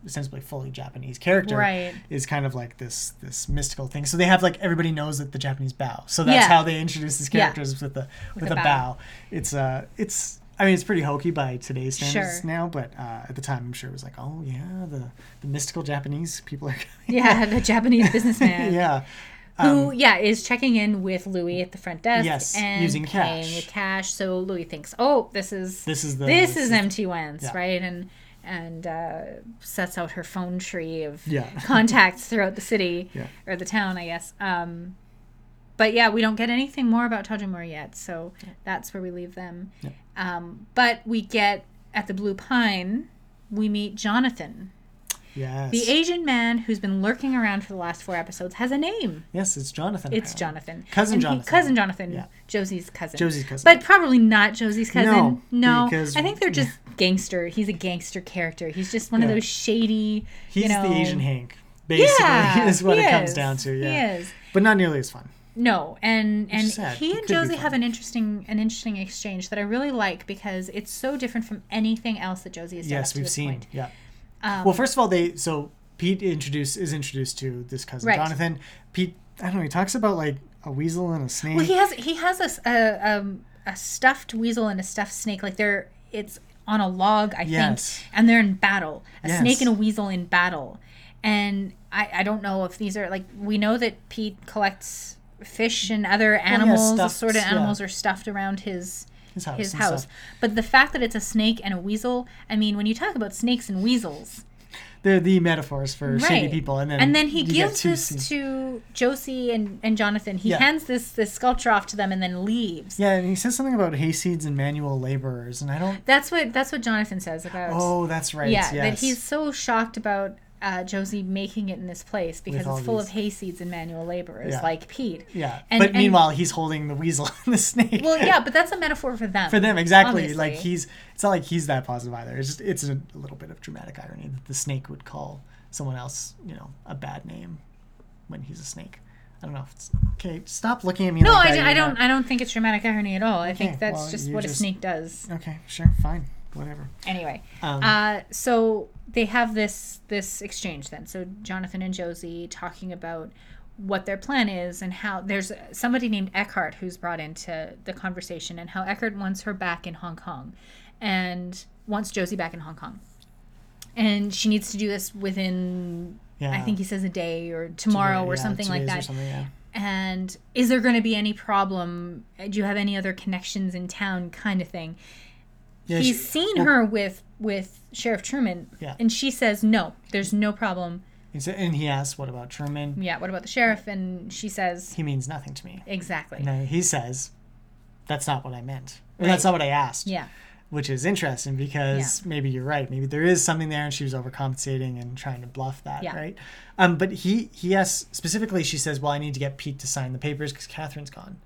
ostensibly fully Japanese character Right. is kind of like this this mystical thing. So they have like everybody knows that the Japanese bow. So that's Yeah. how they introduce these Yeah. characters with the with, a a bow. bow. It's uh it's I mean it's pretty hokey by today's standards Sure. now, but uh, at the time I'm sure it was like, oh yeah, the the mystical Japanese people are coming. Yeah, the Japanese businessman. yeah. Who, yeah, is checking in with Louis at the front desk Um, Yes, and using paying cash. with cash. So Louis thinks, "Oh, this is This is the this is MT Wentz, Yeah. right?" And and uh, sets out her phone tree of Yeah. contacts throughout the city Yeah. or the town, I guess. Um, but yeah, we don't get anything more about Tojamura yet, so that's where we leave them. Um, but we get at the Blue Pine, we meet Jonathan. Yes. The Asian man who's been lurking around for the last four episodes has a name. yes, it's Jonathan. It's apparently. Jonathan. Cousin And he- Jonathan. cousin Jonathan. Yeah. Josie's cousin. Josie's cousin. But probably not Josie's cousin. No, No. because- I think they're just gangster. He's a gangster character. He's just one of those shady. He's you know, the Asian Hank. Basically, Yeah, is what it comes down to. He Yeah. is. But not nearly as fun. No, and and he and Josie have an interesting an interesting exchange that I really like because it's so different from anything else that Josie has done. Yes, we've seen. Point. Yeah. Um, well, first of all, they so Pete introduce is introduced to this cousin Right. Jonathan. Pete, I don't know. He talks about like a weasel and a snake. Well, he has he has a a, um, a stuffed weasel and a stuffed snake. Like they're it's on a log, I Yes. think, and they're in battle. A Yes. snake and a weasel in battle, and I I don't know if these are like we know that Pete collects fish and other animals. stuffed, assorted yeah. animals are stuffed around his his house. his house. But the fact that it's a snake and a weasel, I mean, when you talk about snakes and weasels, They're the metaphors for shady people, and then and then he gives this scenes. to Josie and, and Jonathan. He Yeah. hands this this sculpture off to them and then leaves. Yeah, and he says something about hayseeds and manual laborers, and I don't. That's what that's what Jonathan says about. Oh, that's right. yeah, yes. that he's so shocked about uh, Josie making it in this place because it's full these- of hayseeds and manual laborers Yeah. like Pete. Yeah, And- but and- meanwhile, he's holding the weasel and the snake. Well, yeah, but that's a metaphor for them. for them exactly. obviously. Like he's. It's not like he's that positive either. It's just it's a, little bit of dramatic irony that the snake would call someone else, you know, a bad name when he's a snake. I don't know if it's okay. Stop looking at me. No, like I, that, I don't. not- I don't think it's dramatic irony at all. I think that's well, just what a snake does. Okay, sure, fine, whatever. Anyway, Um, uh, so they have this this exchange then. So Jonathan and Josie talking about what their plan is and how there's somebody named Eckhardt who's brought into the conversation and how Eckhardt wants her back in Hong Kong and wants Josie back in Hong Kong. And she needs to do this within yeah. I think he says a day or tomorrow or yeah, something like or that. something, yeah. And is there going to be any problem? Do you have any other connections in town kind of thing? Yeah, he's she- seen well, her with with Sheriff Truman, Yeah. and she says no, there's no problem. he said- and he asks, "What about Truman?" Yeah, what about the sheriff? And she says He means nothing to me. exactly. No, he says, "That's not what I meant. Right. That's not what I asked." Yeah, which is interesting because maybe you're right. Maybe there is something there, and she was overcompensating and trying to bluff that, Yeah. right? Um, but he he asks specifically. She says, "Well, I need to get Pete to sign the papers because Catherine's gone."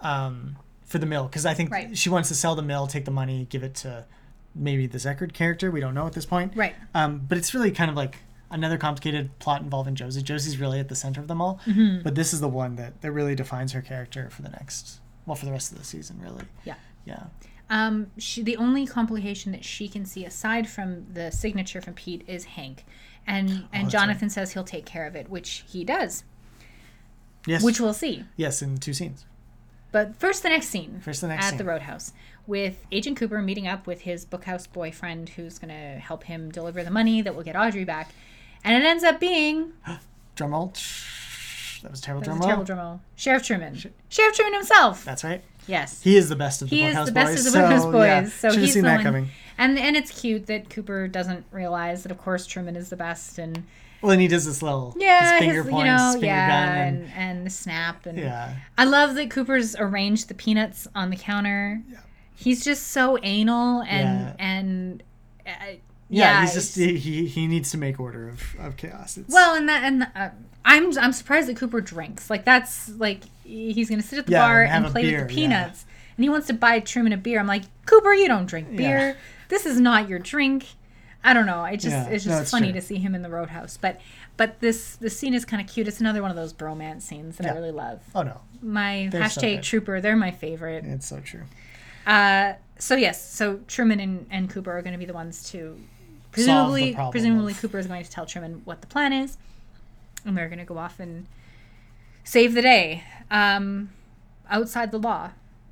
Um, for the mill, because I think Right. she wants to sell the mill, take the money, give it to maybe the Eckhardt character. We don't know at this point, right. um, but it's really kind of like another complicated plot involving Josie. Josie's really at the center of them all, Mm-hmm. but this is the one that, that really defines her character for the next, well, for the rest of the season, really. Yeah. Yeah. Um, she the only complication that she can see aside from the signature from Pete is Hank, and and Oh, that's right. Jonathan says he'll take care of it, which he does, Yes. which we'll see. yes, in two scenes. But first, the next scene. First the next at scene. the Roadhouse with Agent Cooper meeting up with his bookhouse boyfriend, who's going to help him deliver the money that will get Audrey back, and it ends up being Drum roll. That was terrible that drum was roll. terrible drum roll. Sheriff Truman. Sheriff Truman himself. That's right. yes. He is the best of the He is the best Boys. of the Bookhouse so, Boys. Yeah, So he's seen the that one. coming. And and it's cute that Cooper doesn't realize that of course Truman is the best and Well, and he does this little yeah, his finger his, points, you know, finger yeah, gun, and, and, the snap and yeah, I love that Cooper's arranged the peanuts on the counter. Yeah. He's just so anal and Yeah. and uh, yeah. yeah, he's just he, he he needs to make order of, of chaos. It's, well, and that and uh, I'm I'm surprised that Cooper drinks. Like that's like he's gonna sit at the Yeah, bar and and play beer, with the yeah. peanuts, and he wants to buy Truman a beer. I'm like, Cooper, you don't drink beer. Yeah. This is not your drink. I don't know. I just Yeah, it's no, just it's funny true. to see him in the roadhouse. But but this this scene is kind of cute. It's another one of those bromance scenes that I really love. oh no, My They're hashtag good. trooper, they're my favorite. it's so true. Uh, so yes, so Truman and, and Cooper are going to be the ones to presumably presumably of- Cooper is going to tell Truman what the plan is, and they're going to go off and save the day um, outside the law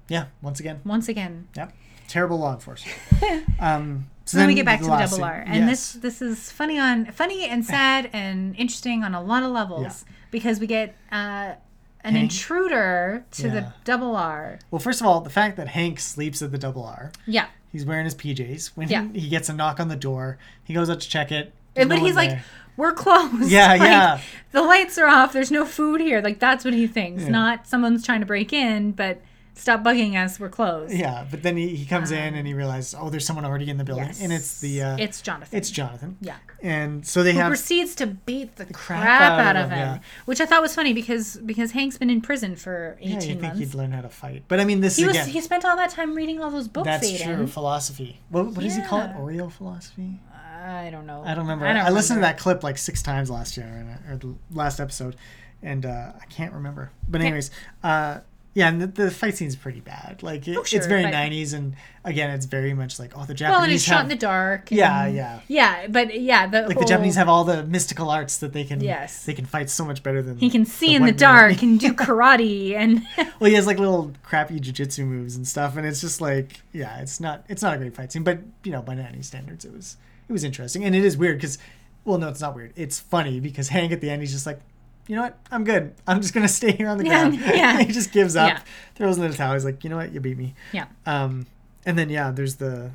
Yeah, once again, once again. yep, terrible law enforcement. um, so then we get back to the double scene- R, and yes. this this is funny on funny and sad and interesting on a lot of levels because we get uh, an Hank? intruder to the double R. Well, first of all, the fact that Hank sleeps at the double R. Yeah, He's wearing his PJs. When Yeah. he, he gets a knock on the door, he goes out to check it. There's but no he's like, there. "We're closed." Yeah, Like, yeah. The lights are off. There's no food here. Like that's what he thinks. Yeah. Not someone's trying to break in, but stop bugging us. We're closed. Yeah, but then he, he comes in and he realizes, oh, there's someone already in the building, Yes. and it's the uh, it's Jonathan. it's Jonathan. yeah. And so they Who have proceeds to beat the, crap crap, out of him, yeah. which I thought was funny because because Hank's been in prison for yeah, you eighteen think months. he'd learn how to fight, but I mean, this He was again, he spent all that time reading all those books. that's Aidan. true philosophy. What, what does he call it? Oreo philosophy? I don't know. I don't remember. I don't I listened to that clip like six times last year, or the last episode, and uh, I can't remember. But anyways, uh, Yeah, and the, the fight scene's pretty bad. Like it, Oh, sure, it's very but- '90s, and again, it's very much like oh, the Japanese well, and it's shot in the dark. Yeah, and- yeah. yeah. But yeah, the like whole, the Japanese have all the mystical arts that they can. Yes. they can fight so much better than He can see in the dark man. and do karate and well, he has like little crappy jujitsu moves and stuff, and it's just like, yeah, it's not, it's not a great fight scene, but you know, by '90s standards, it was, it was interesting, and it is weird because, well, no, it's not weird. It's funny because Hank at the end, he's just like, you know what, I'm good. I'm just gonna stay here on the ground. yeah. he just gives up, Yeah. throws in the towel. He's like, you know what, you beat me. yeah. Um, and then yeah, there's the,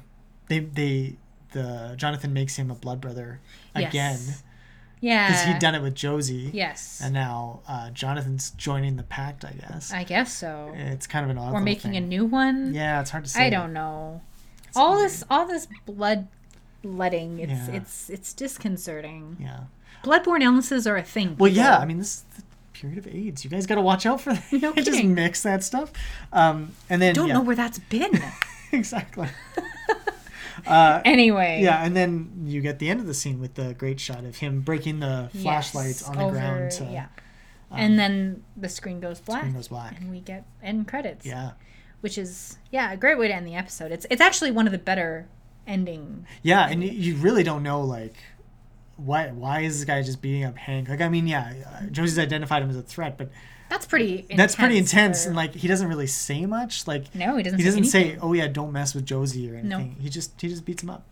they they the Jonathan makes him a blood brother Yes. again Yeah. because he'd done it with Josie. Yes. And now uh, Jonathan's joining the pact, I guess. I guess so. It's kind of an odd. Or little making a new one. Yeah, it's hard to say. I don't know. all this all this blood letting it's Yeah. it's it's disconcerting. Yeah. Bloodborne illnesses are a thing. Well, yeah. I mean, this is the period of AIDS. You guys got to watch out for that. No just mix that stuff. Um, and then don't yeah, know where that's been. exactly. anyway. Yeah, and then you get the end of the scene with the great shot of him breaking the Yes, flashlights on the over- ground. To, yeah. and then the screen goes black. screen goes black. And we get end credits. Yeah. Which is yeah, a great way to end the episode. It's it's actually one of the better ending. Yeah, and you, you really don't know like why why is this guy just beating up Hank? Like, I mean, yeah, Josie's identified him as a threat, but That's pretty that's pretty intense, for- and like he doesn't really say much. Like, No, he doesn't he say doesn't say. "Oh yeah, don't mess with Josie" or No. anything. He just he just beats him up.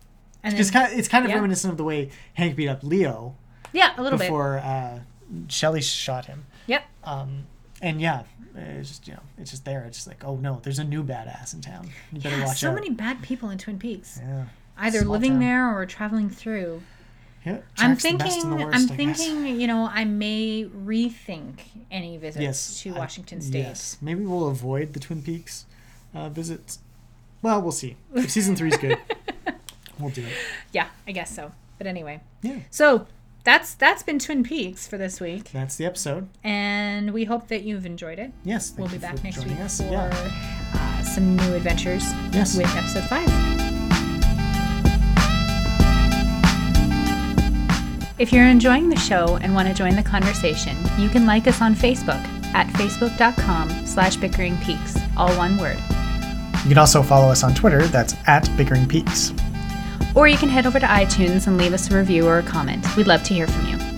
and It's then- kind of, it's kind of yeah. reminiscent of the way Hank beat up Leo yeah, a little bit. before uh, Shelly shot him. Yep. Um, and yeah, it's just you know, it's just there. It's just like, oh no, there's a new badass in town. You better Yeah, watch so out. many bad people in Twin Peaks. yeah, Either living town. there or traveling through. Yeah. I'm Jack's the best and thinking. the I'm worst, I guess. thinking. You know, I may rethink any visits yes to I- Washington State. Yes, maybe we'll avoid the Twin Peaks uh, visits. Well, we'll see. If season three's good, we'll do it. Yeah, I guess so. But anyway, Yeah, so that's that's been Twin Peaks for this week, that's the episode. and we hope that you've enjoyed it. Yes, We'll be back next week us. for Yeah. uh, some new adventures Yes. with episode five. If you're enjoying the show and want to join the conversation, you can like us on Facebook at facebook.com slash bickering peaks, all one word. You can also follow us on Twitter. That's at Bickering Peaks. Or you can head over to iTunes and leave us a review or a comment. We'd love to hear from you.